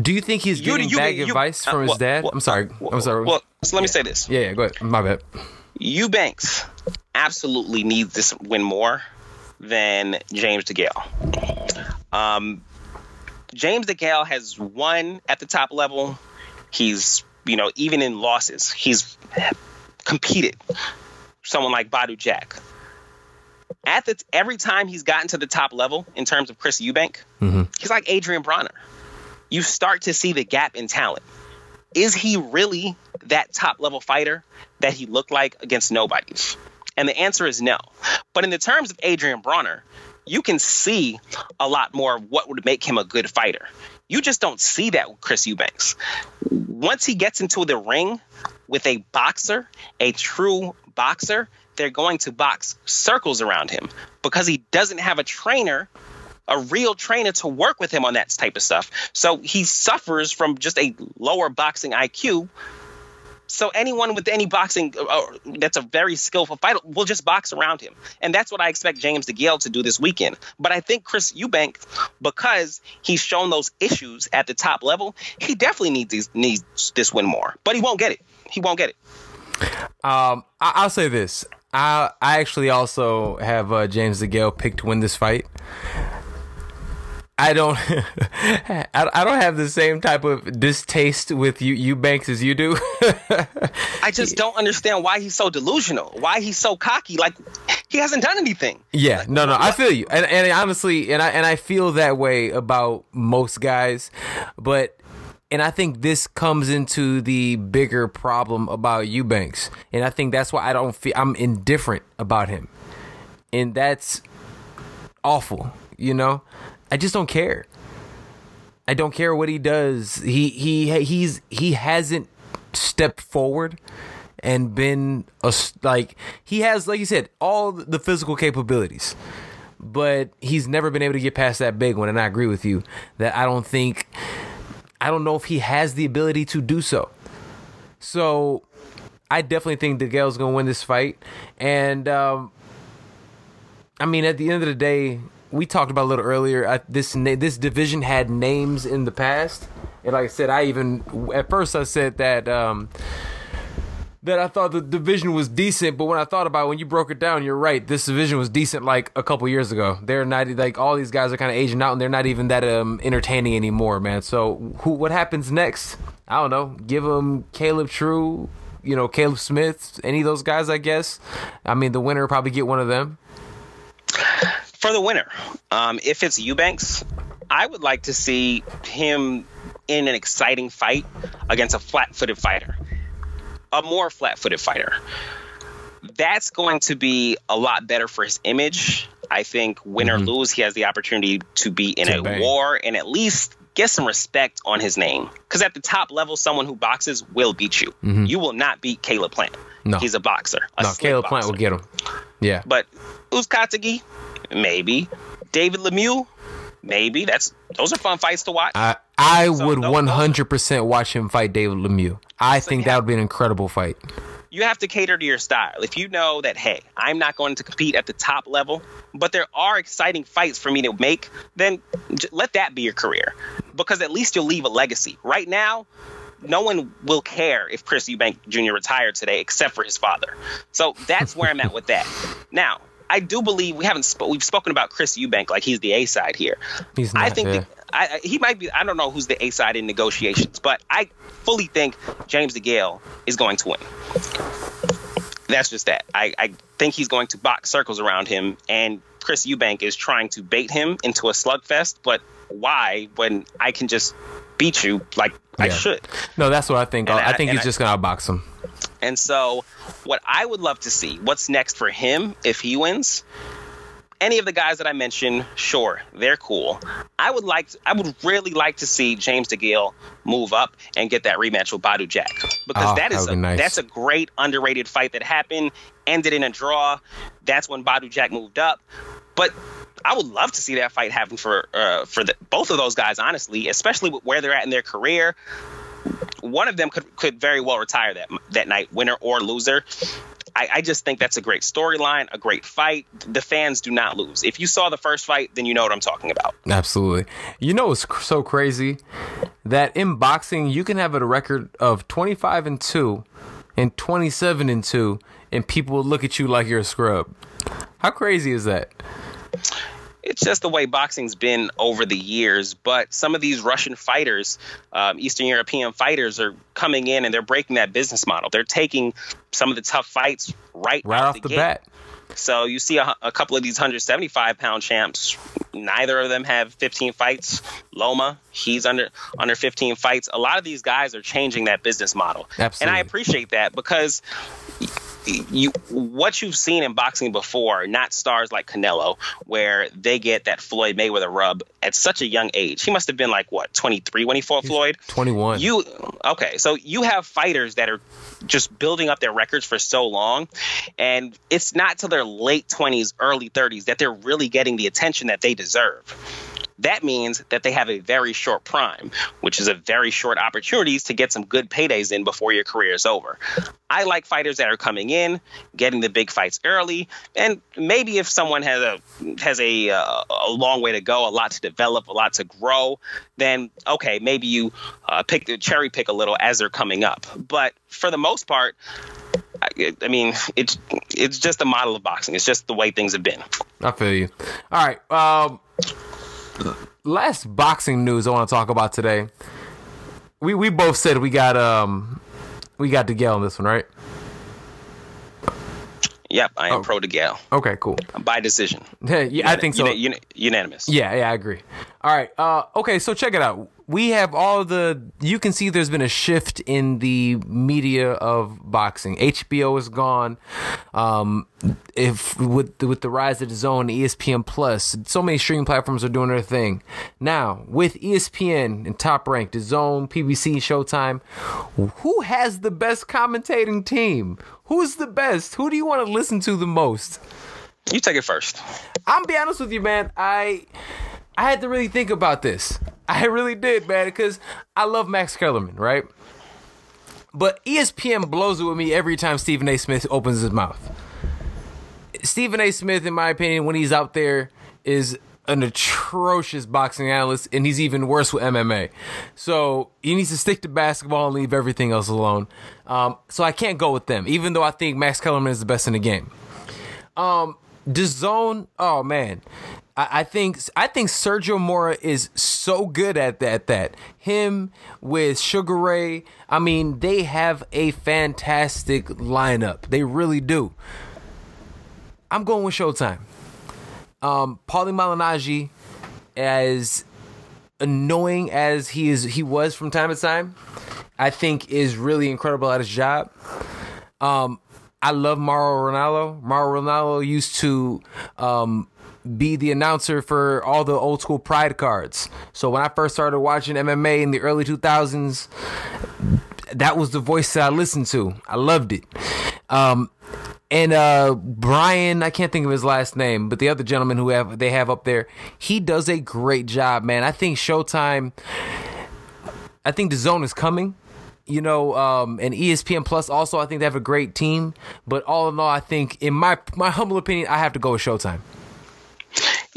B: Do you think he's getting you, bad you, advice uh, from his well, dad? Well, I'm sorry.
C: Well,
B: I'm sorry.
C: Well, so let me say this.
B: Yeah, yeah, go ahead. My bad.
C: Eubanks absolutely needs this win more than James DeGale. Um, James DeGale has won at the top level. He's, you know, even in losses, he's competed. Someone like Badou Jack. At the every time he's gotten to the top level in terms of Chris Eubank, mm-hmm. he's like Adrian Broner. You start to see the gap in talent. Is he really that top level fighter that he looked like against nobodies? And the answer is no. But in the terms of Adrian Broner, you can see a lot more of what would make him a good fighter. You just don't see that with Chris Eubanks. Once he gets into the ring with a boxer, a true boxer, they're going to box circles around him because he doesn't have a trainer, a real trainer to work with him on that type of stuff. So he suffers from just a lower boxing IQ so anyone with any boxing uh, uh, that's a very skillful fighter will just box around him, and that's what I expect James DeGale to do this weekend. But I think Chris Eubank, because he's shown those issues at the top level, he definitely needs these, needs this win more. But he won't get it. He won't get it.
B: Um, I, will say this. I I actually also have uh, James DeGale picked to win this fight. I don't, I don't have the same type of distaste with you, Eubanks as you do.
C: I just don't understand why he's so delusional. Why he's so cocky? Like he hasn't done anything.
B: Yeah, like, no, no, what? I feel you, and and honestly, and I and I feel that way about most guys, but and I think this comes into the bigger problem about Eubanks, and I think that's why I don't feel I'm indifferent about him, and that's awful. You know, I just don't care. I don't care what he does. He he he's he hasn't stepped forward and been a like he has like you said all the physical capabilities. But he's never been able to get past that big one and I agree with you that I don't think I don't know if he has the ability to do so. So I definitely think DeGale's going to win this fight and um I mean, at the end of the day, we talked about a little earlier. I, this na- this division had names in the past, and like I said, I even at first I said that um, that I thought the division was decent, but when I thought about it, when you broke it down, you're right. This division was decent like a couple years ago. They're not like all these guys are kind of aging out, and they're not even that um, entertaining anymore, man. So who what happens next? I don't know. Give them Caleb Truax. You know, Caleb Smith, any of those guys, I guess. I mean, the winner probably get one of them.
C: For the winner. Um, if it's Eubanks, I would like to see him in an exciting fight against a flat-footed fighter, a more flat-footed fighter. That's going to be a lot better for his image. I think win or lose, he has the opportunity to be in
B: To
C: a
B: bang.
C: war and at least get some respect on his name. Because at the top level, someone who boxes will beat you. You will not beat Caleb Plant.
B: No.
C: He's a boxer. A
B: No, Caleb Plant will get him. Yeah.
C: But Uzkatagi, maybe. David Lemieux, maybe. That's those are fun fights to watch.
B: I I
C: So
B: would one hundred percent watch him fight David Lemieux. I think that would be an incredible fight.
C: you have to cater to your style. If you know that, hey, I'm not going to compete at the top level, but there are exciting fights for me to make, then let that be your career, because at least you'll leave a legacy. Right now. No one will care if Chris Eubank Jr. retired today, except for his father. So that's where I'm at with that. Now, I do believe we haven't sp- we've spoken about Chris Eubank like he's the A side here.
B: He's not.
C: I think
B: yeah.
C: the, I, he might be. I don't know who's the A side in negotiations, but I fully think James DeGale is going to win. That's just that. I, I think he's going to box circles around him, and Chris Eubank is trying to bait him into a slugfest. But why, when I can just beat you like I should?
B: no, that's what I think. I,
C: I-
B: think he's
C: I-
B: just gonna outbox him.
C: And so, what I would love to see, what's next for him if he wins? Any of the guys that I mentioned, sure, they're cool. I would like, to, I would really like to see James DeGale move up and get that rematch with Badou Jack because
B: Oh,
C: that is
B: that
C: a,
B: nice.
C: that's a great underrated fight that happened, ended in a draw. That's when Badou Jack moved up, but. I would love to see that fight happen for uh, for the, both of those guys, honestly, especially with where they're at in their career one of them could could very well retire that that night, winner or loser. I, I just think that's a great storyline, a great fight. The fans do not lose. If you saw the first fight, then you know what I'm talking about.
B: Absolutely. You know it's cr- so crazy that in boxing you can have a record of twenty five and two, and twenty seven and two, and people will look at you like you're a scrub. How crazy is that?
C: It's just the way boxing's been over the years. But some of these Russian fighters, um, Eastern European fighters, are coming in and they're breaking that business model. They're taking some of the tough fights right,
B: Right off the
C: gate.
B: bat.
C: So you see a, a couple of these 175 pound champs. Neither of them have 15 fights. Loma, he's under under 15 fights. A lot of these guys are changing that business model, and I appreciate that because you what you've seen in boxing before, not stars like Canelo, where they get that Floyd Mayweather rub at such a young age. He must have been like what 23 when he fought Floyd.
B: Twenty one.
C: You okay? So you have fighters that are just building up their records for so long, and it's not till their late twenties, early thirties that they're really getting the attention that they deserve. That means that they have a very short prime, which is a very short opportunities to get some good paydays in before your career is over. I like fighters that are coming in, getting the big fights early, and maybe if someone has a has a uh, a long way to go, a lot to develop, a lot to grow, then okay, maybe you uh, pick cherry pick a little as they're coming up. But for the most part, I, I mean, it's it's just a model of boxing. It's just the way things have been.
B: I feel you. All right. Um, last boxing news I want to talk about today. We we both said we got um we got DeGale on this one, right?
C: Yep, I am
B: Oh.
C: pro DeGale
B: Okay, cool.
C: by decision.
B: yeah, I think so.
C: Uni- unanimous.
B: Yeah, yeah, I agree. All right. Uh, okay, so check it out. We have all the. You can see there's been a shift in the media of boxing. HBO is gone. Um, if with with the rise of the Zone, ESPN Plus, so many streaming platforms are doing their thing. Now with ESPN and Top Rank, the Zone, PBC, Showtime, who has the best commentating team? Who's the best? Who do you want to listen to the most?
C: You take it first.
B: I'm be honest with you, man. I I had to really think about this. I really did, man, because I love Max Kellerman, right? But ESPN blows it with me every time Stephen A. Smith opens his mouth. Stephen A. Smith, in my opinion, when he's out there, is an atrocious boxing analyst, and he's even worse with MMA. So he needs to stick to basketball and leave everything else alone. Um, so I can't go with them, even though I think Max Kellerman is the best in the game. Um, the zone, oh man, I, I think I think Sergio Mora is so good at that. That him with Sugar Ray, I mean, they have a fantastic lineup. They really do. I'm going with Showtime. Um, Paulie Malignaggi, as annoying as he is, he was from time to time, I think is really incredible at his job. Um, I love Mauro Ranallo. Mauro Ranallo used to um, be the announcer for all the old school Pride cards. So when I first started watching MMA in the early 2000s, that was the voice that I listened to. I loved it. Um, and uh, Brian, I can't think of his last name, but the other gentleman who have they have up there, he does a great job, man. I think Showtime. I think the zone is coming you know, um, and ESPN Plus also, I think they have a great team. But all in all, I think, in my my humble opinion, I have to go with Showtime.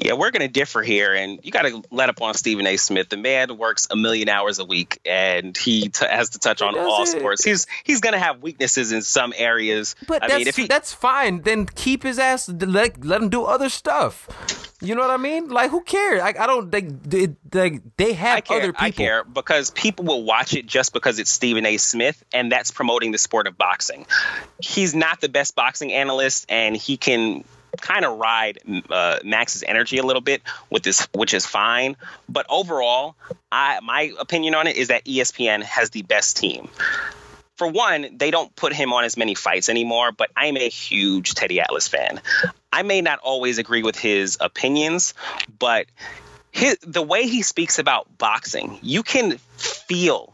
C: Yeah, we're going to differ here, and you got to let up on Stephen A. Smith. The man works a million hours a week, and he t- has to touch on all it. sports. He's he's going to have weaknesses in some areas.
B: But I that's, mean, if he, that's fine. Then keep his ass. Let let him do other stuff. You know what I mean? Like, who cares? I, I don't. They, they, they, they have
C: care,
B: other people. I
C: care because people will watch it just because it's Stephen A. Smith, and that's promoting the sport of boxing. He's not the best boxing analyst, and he can kind of ride uh, Max's energy a little bit with this, which is fine. But overall, I my opinion on it is that ESPN has the best team. For one, they don't put him on as many fights anymore, but I'm a huge Teddy Atlas fan. I may not always agree with his opinions, but his, the way he speaks about boxing, you can feel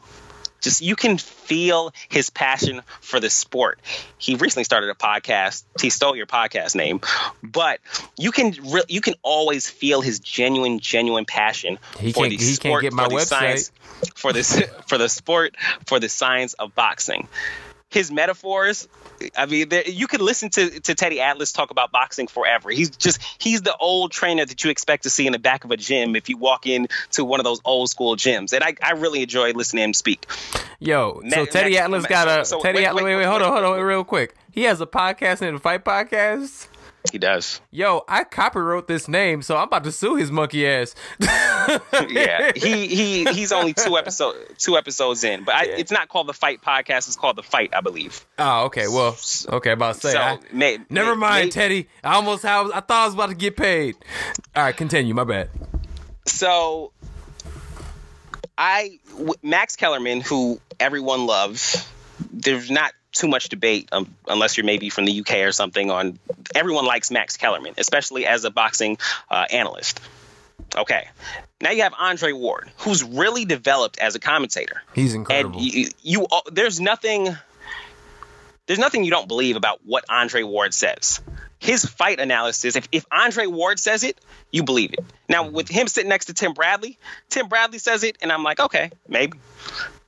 C: just you can feel his passion for the sport. He recently started a podcast. He stole your podcast name, but you can re- you can always feel his genuine genuine passion
B: he for the he sport, can't get my website
C: science, for this for the sport for the science of boxing. His metaphors I mean, there, you could listen to, to Teddy Atlas talk about boxing forever. He's just he's the old trainer that you expect to see in the back of a gym if you walk into one of those old school gyms. And I, I really enjoy listening to him speak.
B: Yo, so Teddy next, Atlas got a so, Teddy wait, Atlas. Wait, wait, wait, hold on, hold on, real quick. He has a podcast and a fight podcast.
C: He does.
B: Yo, I copywrote this name, so I'm about to sue his monkey ass.
C: yeah, he he he's only two episode two episodes in, but I, yeah. it's not called the Fight Podcast. It's called the Fight, I believe.
B: Oh, okay. Well, okay. About to say, so, I, may, never may, mind, may, Teddy. I almost have. I thought I was about to get paid. All right, continue. My bad.
C: So, I Max Kellerman, who everyone loves. There's not too much debate um, unless you're maybe from the UK or something on everyone likes Max Kellerman, especially as a boxing uh, analyst. Okay. Now you have Andre Ward, who's really developed as a commentator.
B: He's incredible.
C: And you, you uh, there's nothing there's nothing you don't believe about what Andre Ward says. His fight analysis, if, if Andre Ward says it, you believe it. Now, with him sitting next to Tim Bradley, Tim Bradley says it, and I'm like, okay, maybe.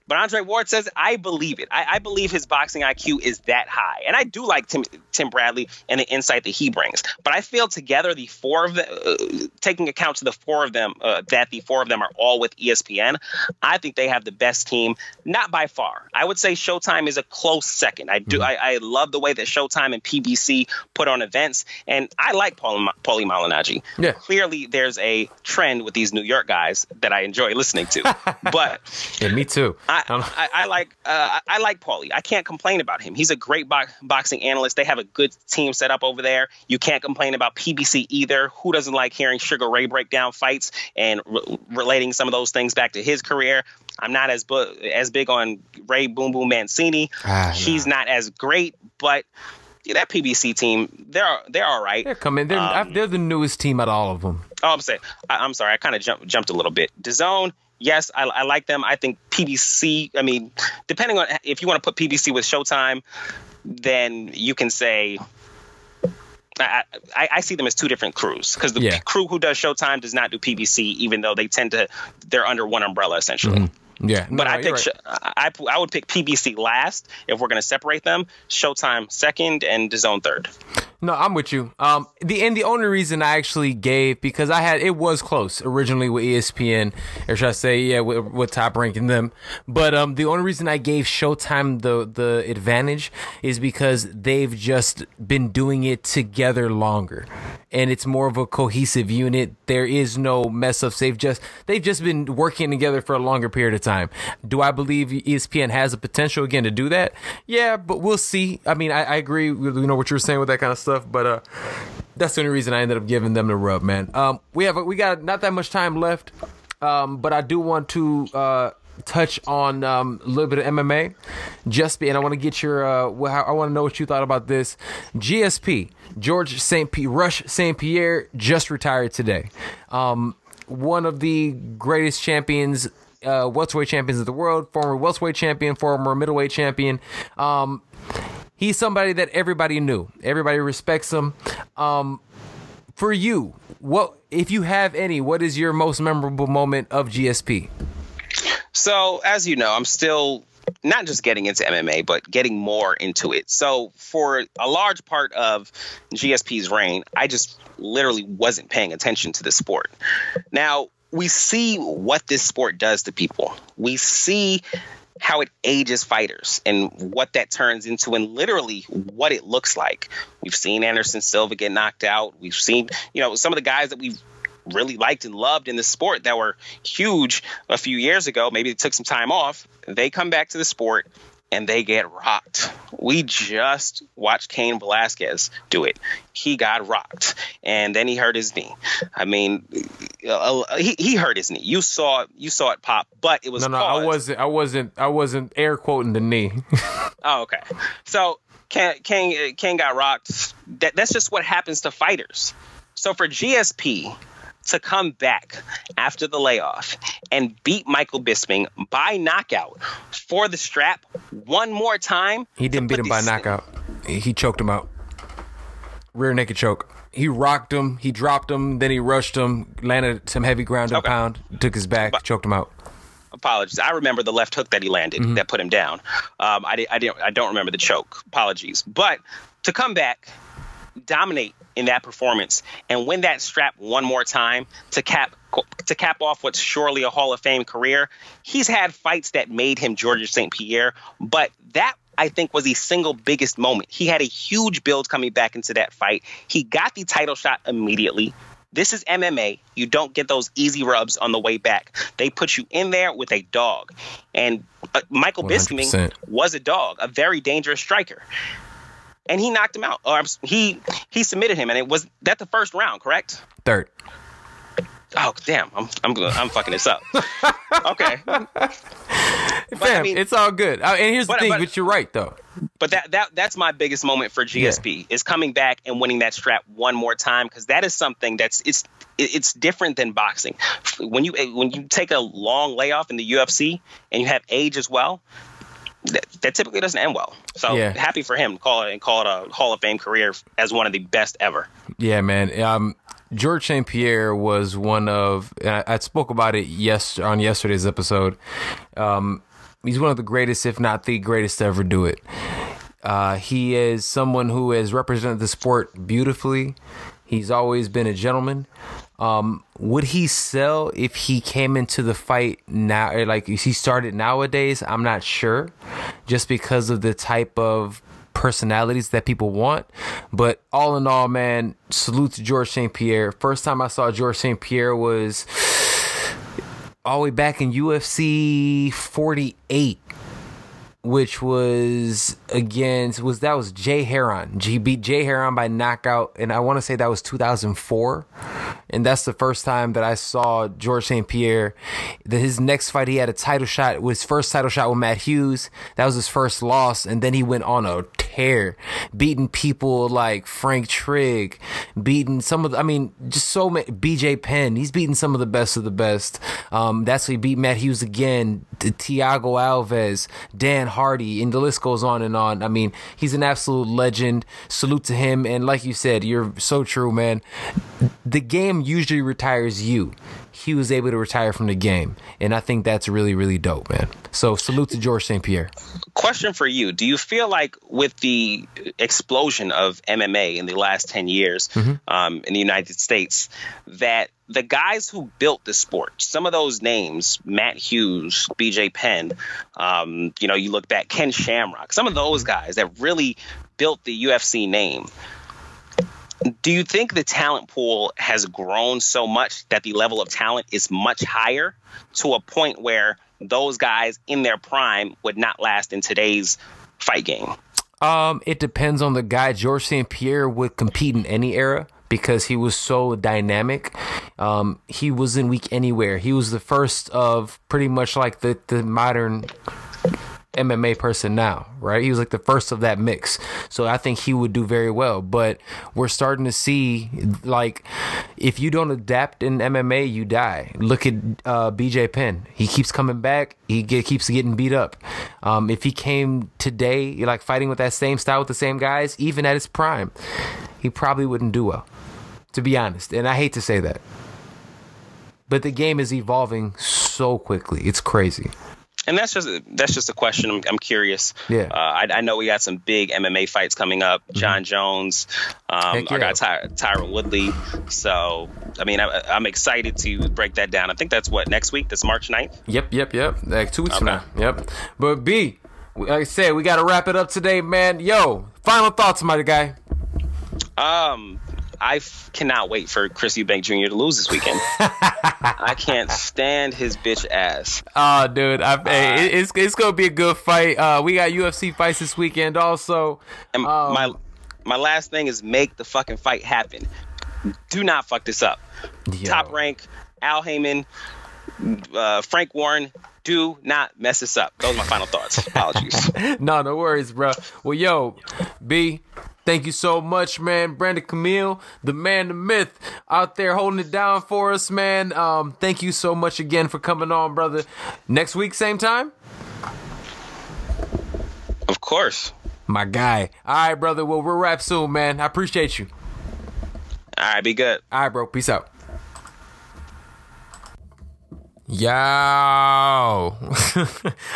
C: But Andre Ward says, I believe it. I, I, believe his boxing IQ is that high. And I do like Tim, Tim Bradley and the insight that he brings. But I feel together, the four of them, uh, taking account to the four of them, uh, that the four of them are all with ESPN, I think they have the best team, not by far. I would say Showtime is a close second. I do. Mm-hmm. I, I, love the way that Showtime and PBC put on events. And I like Paulie, Paulie Malignaggi.
B: Yeah.
C: Clearly, there's a trend with these New York guys that I enjoy listening to. but
B: yeah, me too.
C: I, I, I, I, like uh, I like Paulie. I can't complain about him. He's a great bo- boxing analyst. They have a good team set up over there. You can't complain about PBC either. Who doesn't like hearing Sugar Ray break down fights and re- relating some of those things back to his career? I'm not as bu- as big on Ray Boom Boom Mancini. Ah, He's not as great, but yeah, that PBC team, they're they're all right.
B: They're coming. They're um, they're the newest team out of all of them.
C: Oh, I'm saying. I, am sorry. I kind of jumped jumped a little bit. DAZN, yes, I, I like them. I think PBC. I mean, depending on if you want to put PBC with Showtime, then you can say. I, I, I see them as two different crews because the yeah. crew who does Showtime does not do PBC, even though they tend to they're under one umbrella essentially. Mm-hmm.
B: Yeah,
C: no, but I pick right. I, I would pick PBC last if we're going to separate them. Showtime second and DAZN third.
B: No, I'm with you. Um, the and the only reason I actually gave because I had it was close originally with ESPN, or should I say, yeah, with, with top ranking them. But um, the only reason I gave Showtime the the advantage is because they've just been doing it together longer, and it's more of a cohesive unit. There is no mess ups. They've just they've just been working together for a longer period of time. Do I believe ESPN has the potential again to do that? Yeah, but we'll see. I mean, I, I agree with you know what you're saying with that kind of stuff, but uh, that's the only reason I ended up giving them the rub, man. Um, we have we got not that much time left, um, but I do want to uh, touch on um, a little bit of MMA. Just be, and I want to get your. Uh, I want to know what you thought about this. GSP George Saint P. Rush Saint Pierre just retired today. Um, one of the greatest champions uh, welterweight champions of the world, former welterweight champion, former middleweight champion. Um, he's somebody that everybody knew. Everybody respects him. Um, for you, what if you have any? What is your most memorable moment of GSP?
C: So, as you know, I'm still not just getting into MMA, but getting more into it. So, for a large part of GSP's reign, I just literally wasn't paying attention to the sport. Now, we see what this sport does to people. We see how it ages fighters and what that turns into and literally what it looks like. We've seen Anderson Silva get knocked out. We've seen, you know, some of the guys that we've really liked and loved in the sport that were huge a few years ago. Maybe they took some time off. They come back to the sport and they get rocked. We just watched Cain Velasquez do it. He got rocked, and then he hurt his knee. I mean, uh, uh, he, he hurt his knee. You saw you saw it pop, but it was
B: no, no. Paused. I wasn't. I wasn't. I wasn't air quoting the knee.
C: oh, okay. So Cain Cain Cain got rocked. That that's just what happens to fighters. So for GSP to come back after the layoff and beat Michael Bisping by knockout for the strap one more time.
B: He didn't beat him by knockout. He choked him out. Rear naked choke. He rocked him. He dropped him. Then he rushed him. Landed some heavy ground and okay. pound. Took his back. But, choked him out.
C: Apologies. I remember the left hook that he landed mm-hmm. that put him down. Um, I, I didn't. I don't remember the choke. Apologies. But to come back dominate in that performance and win that strap one more time to cap to cap off what's surely a Hall of Fame career. He's had fights that made him Georges St. Pierre, but that I think was the single biggest moment. He had a huge build coming back into that fight. He got the title shot immediately. This is MMA. You don't get those easy rubs on the way back. They put you in there with a dog. And uh, Michael Bisping was a dog, a very dangerous striker and he knocked him out. Or he he submitted him, and it was that the first round, correct?
B: Third.
C: Oh damn! I'm I'm I'm fucking this up. okay. Fam,
B: I mean, it's all good. And here's the but, thing, but, but, you're right though.
C: But that that that's my biggest moment for GSP yeah. is coming back and winning that strap one more time because that is something that's it's it's different than boxing. When you eh, when you take a long layoff in the UFC and you have age as well, that, that typically doesn't end well. So yeah. happy for him. Call it and call it a Hall of Fame career as one of the best ever.
B: Yeah, man. Um, George St. Pierre was one of I, I, spoke about it yes on yesterday's episode. Um, he's one of the greatest, if not the greatest, to ever do it. Uh, he is someone who has represented the sport beautifully. He's always been a gentleman. Um, would he sell if he came into the fight now? Like if he started nowadays, I'm not sure, just because of the type of personalities that people want. But all in all, man, salute to George St. Pierre. First time I saw George St. Pierre was all the way back in UFC 48 which was against was that was Jay Hieron. He beat Jay Hieron by knockout, and I want to say that was 2004, and that's the first time that I saw George St. Pierre. That his next fight, he had a title shot, was his first title shot with Matt Hughes. That was his first loss, and then he went on a tear, beating people like Frank Trigg, beating some of the, I mean, just so many. BJ Penn, he's beating some of the best of the best. Um, that's why he beat Matt Hughes again. Thiago Alves, Dan Hardy, and the list goes on and on. I mean, he's an absolute legend. Salute to him. And like you said, you're so true, man. The game usually retires you. He was able to retire from the game. And I think that's really, really dope, man. So salute to George St. Pierre.
C: Question for you. Do you feel like with the explosion of MMA in the last 10 years
B: Mm-hmm.
C: um, in the United States, that the guys who built the sport, some of those names, Matt Hughes, BJ Penn, um, you know, you look back, Ken Shamrock, some of those guys that really built the UFC name. Do you think the talent pool has grown so much that the level of talent is much higher to a point where those guys in their prime would not last in today's fight game?
B: Um, it depends on the guy. Georges St-Pierre would compete in any era because he was so dynamic. Um, he wasn't weak anywhere. He was the first of pretty much like the, the modern MMA person now, right? He was like the first of that mix. So I think he would do very well. But we're starting to see like if you don't adapt in MMA, you die. Look at uh, BJ Penn. He keeps coming back. He get, keeps getting beat up. Um, if he came today, like fighting with that same style with the same guys, even at his prime, he probably wouldn't do well. To be honest, and I hate to say that, but the game is evolving so quickly. It's crazy.
C: And that's just that's just a question. I'm, I'm curious.
B: Yeah.
C: Uh, I, I know we got some big MMA fights coming up. Jon Jones, um,
B: yeah.
C: guy Ty, Tyron Woodley. So I mean, I, I'm excited to break that down. I think that's what next week. That's March 9th.
B: Yep, yep, yep. Like two weeks from now. Yep. But B, like I said, we got to wrap it up today, man. Yo, final thoughts, my guy.
C: Um, I cannot wait for Chris Eubank Jr. to lose this weekend. I can't stand his bitch ass.
B: Oh, dude, I, hey, it- it's it's gonna be a good fight. Uh, we got UFC fights this weekend, also.
C: And
B: Um,
C: my my last thing is make the fucking fight happen. Do not fuck this up.
B: Yo.
C: Top rank, Al Haymon, uh, Frank Warren. Do not mess this up. Those are my final thoughts. Apologies.
B: No, no worries, bro. Well, yo, B, thank you so much, man. Brandon Camile, the man, the myth, out there holding it down for us, man. Um, thank you so much again for coming on, brother. Next week, same time.
C: of course.
B: My guy. All right, brother. Well, we'll wrap soon, man. I appreciate you.
C: All right, be good.
B: All right, bro. Peace out. Yo.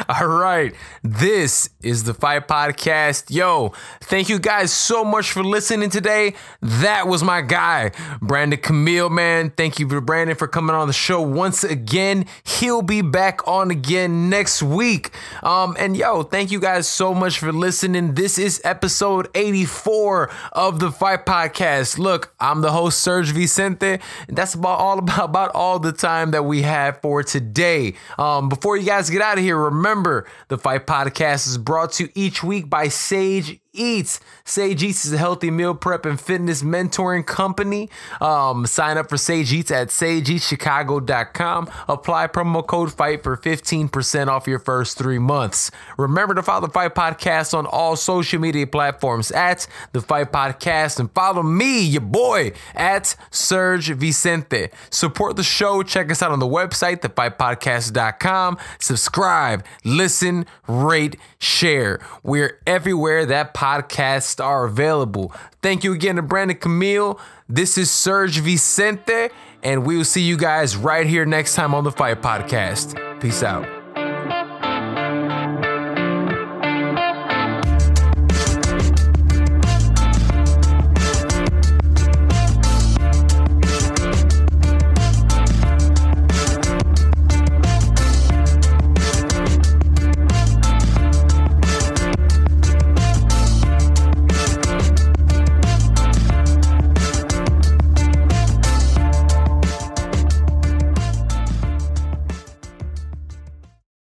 B: All right. This is the Fight Podcast. Yo, thank you guys so much for listening today. That was my guy, Brandon Camile, man. Thank you for Brandon for coming on the show once again. He'll be back on again next week. Um, and yo, thank you guys so much for listening. This is episode 84 of the Fight Podcast. Look, I'm the host, Serge Vicente. And that's about all about, about all the time that we have for today. Um, before you guys get out of here, remember the Fight Podcast is brought to you each week by Sage Eats. Sage Eats is a healthy meal prep and fitness mentoring company. Um, sign up for Sage Eats at sageeatschicago.com. Apply promo code FIGHT for 15% off your first three months. Remember to follow the Fight Podcast on all social media platforms at the Fight Podcast and follow me, your boy, at Serge Vicente. Support the show. Check us out on the website, thefightpodcast.com. Subscribe, listen, rate, share. We're everywhere that podcasts are available. Thank you again to Brandon Camile. This is Serge Vicente, and we will see you guys right here next time on the Fight Podcast. Peace out.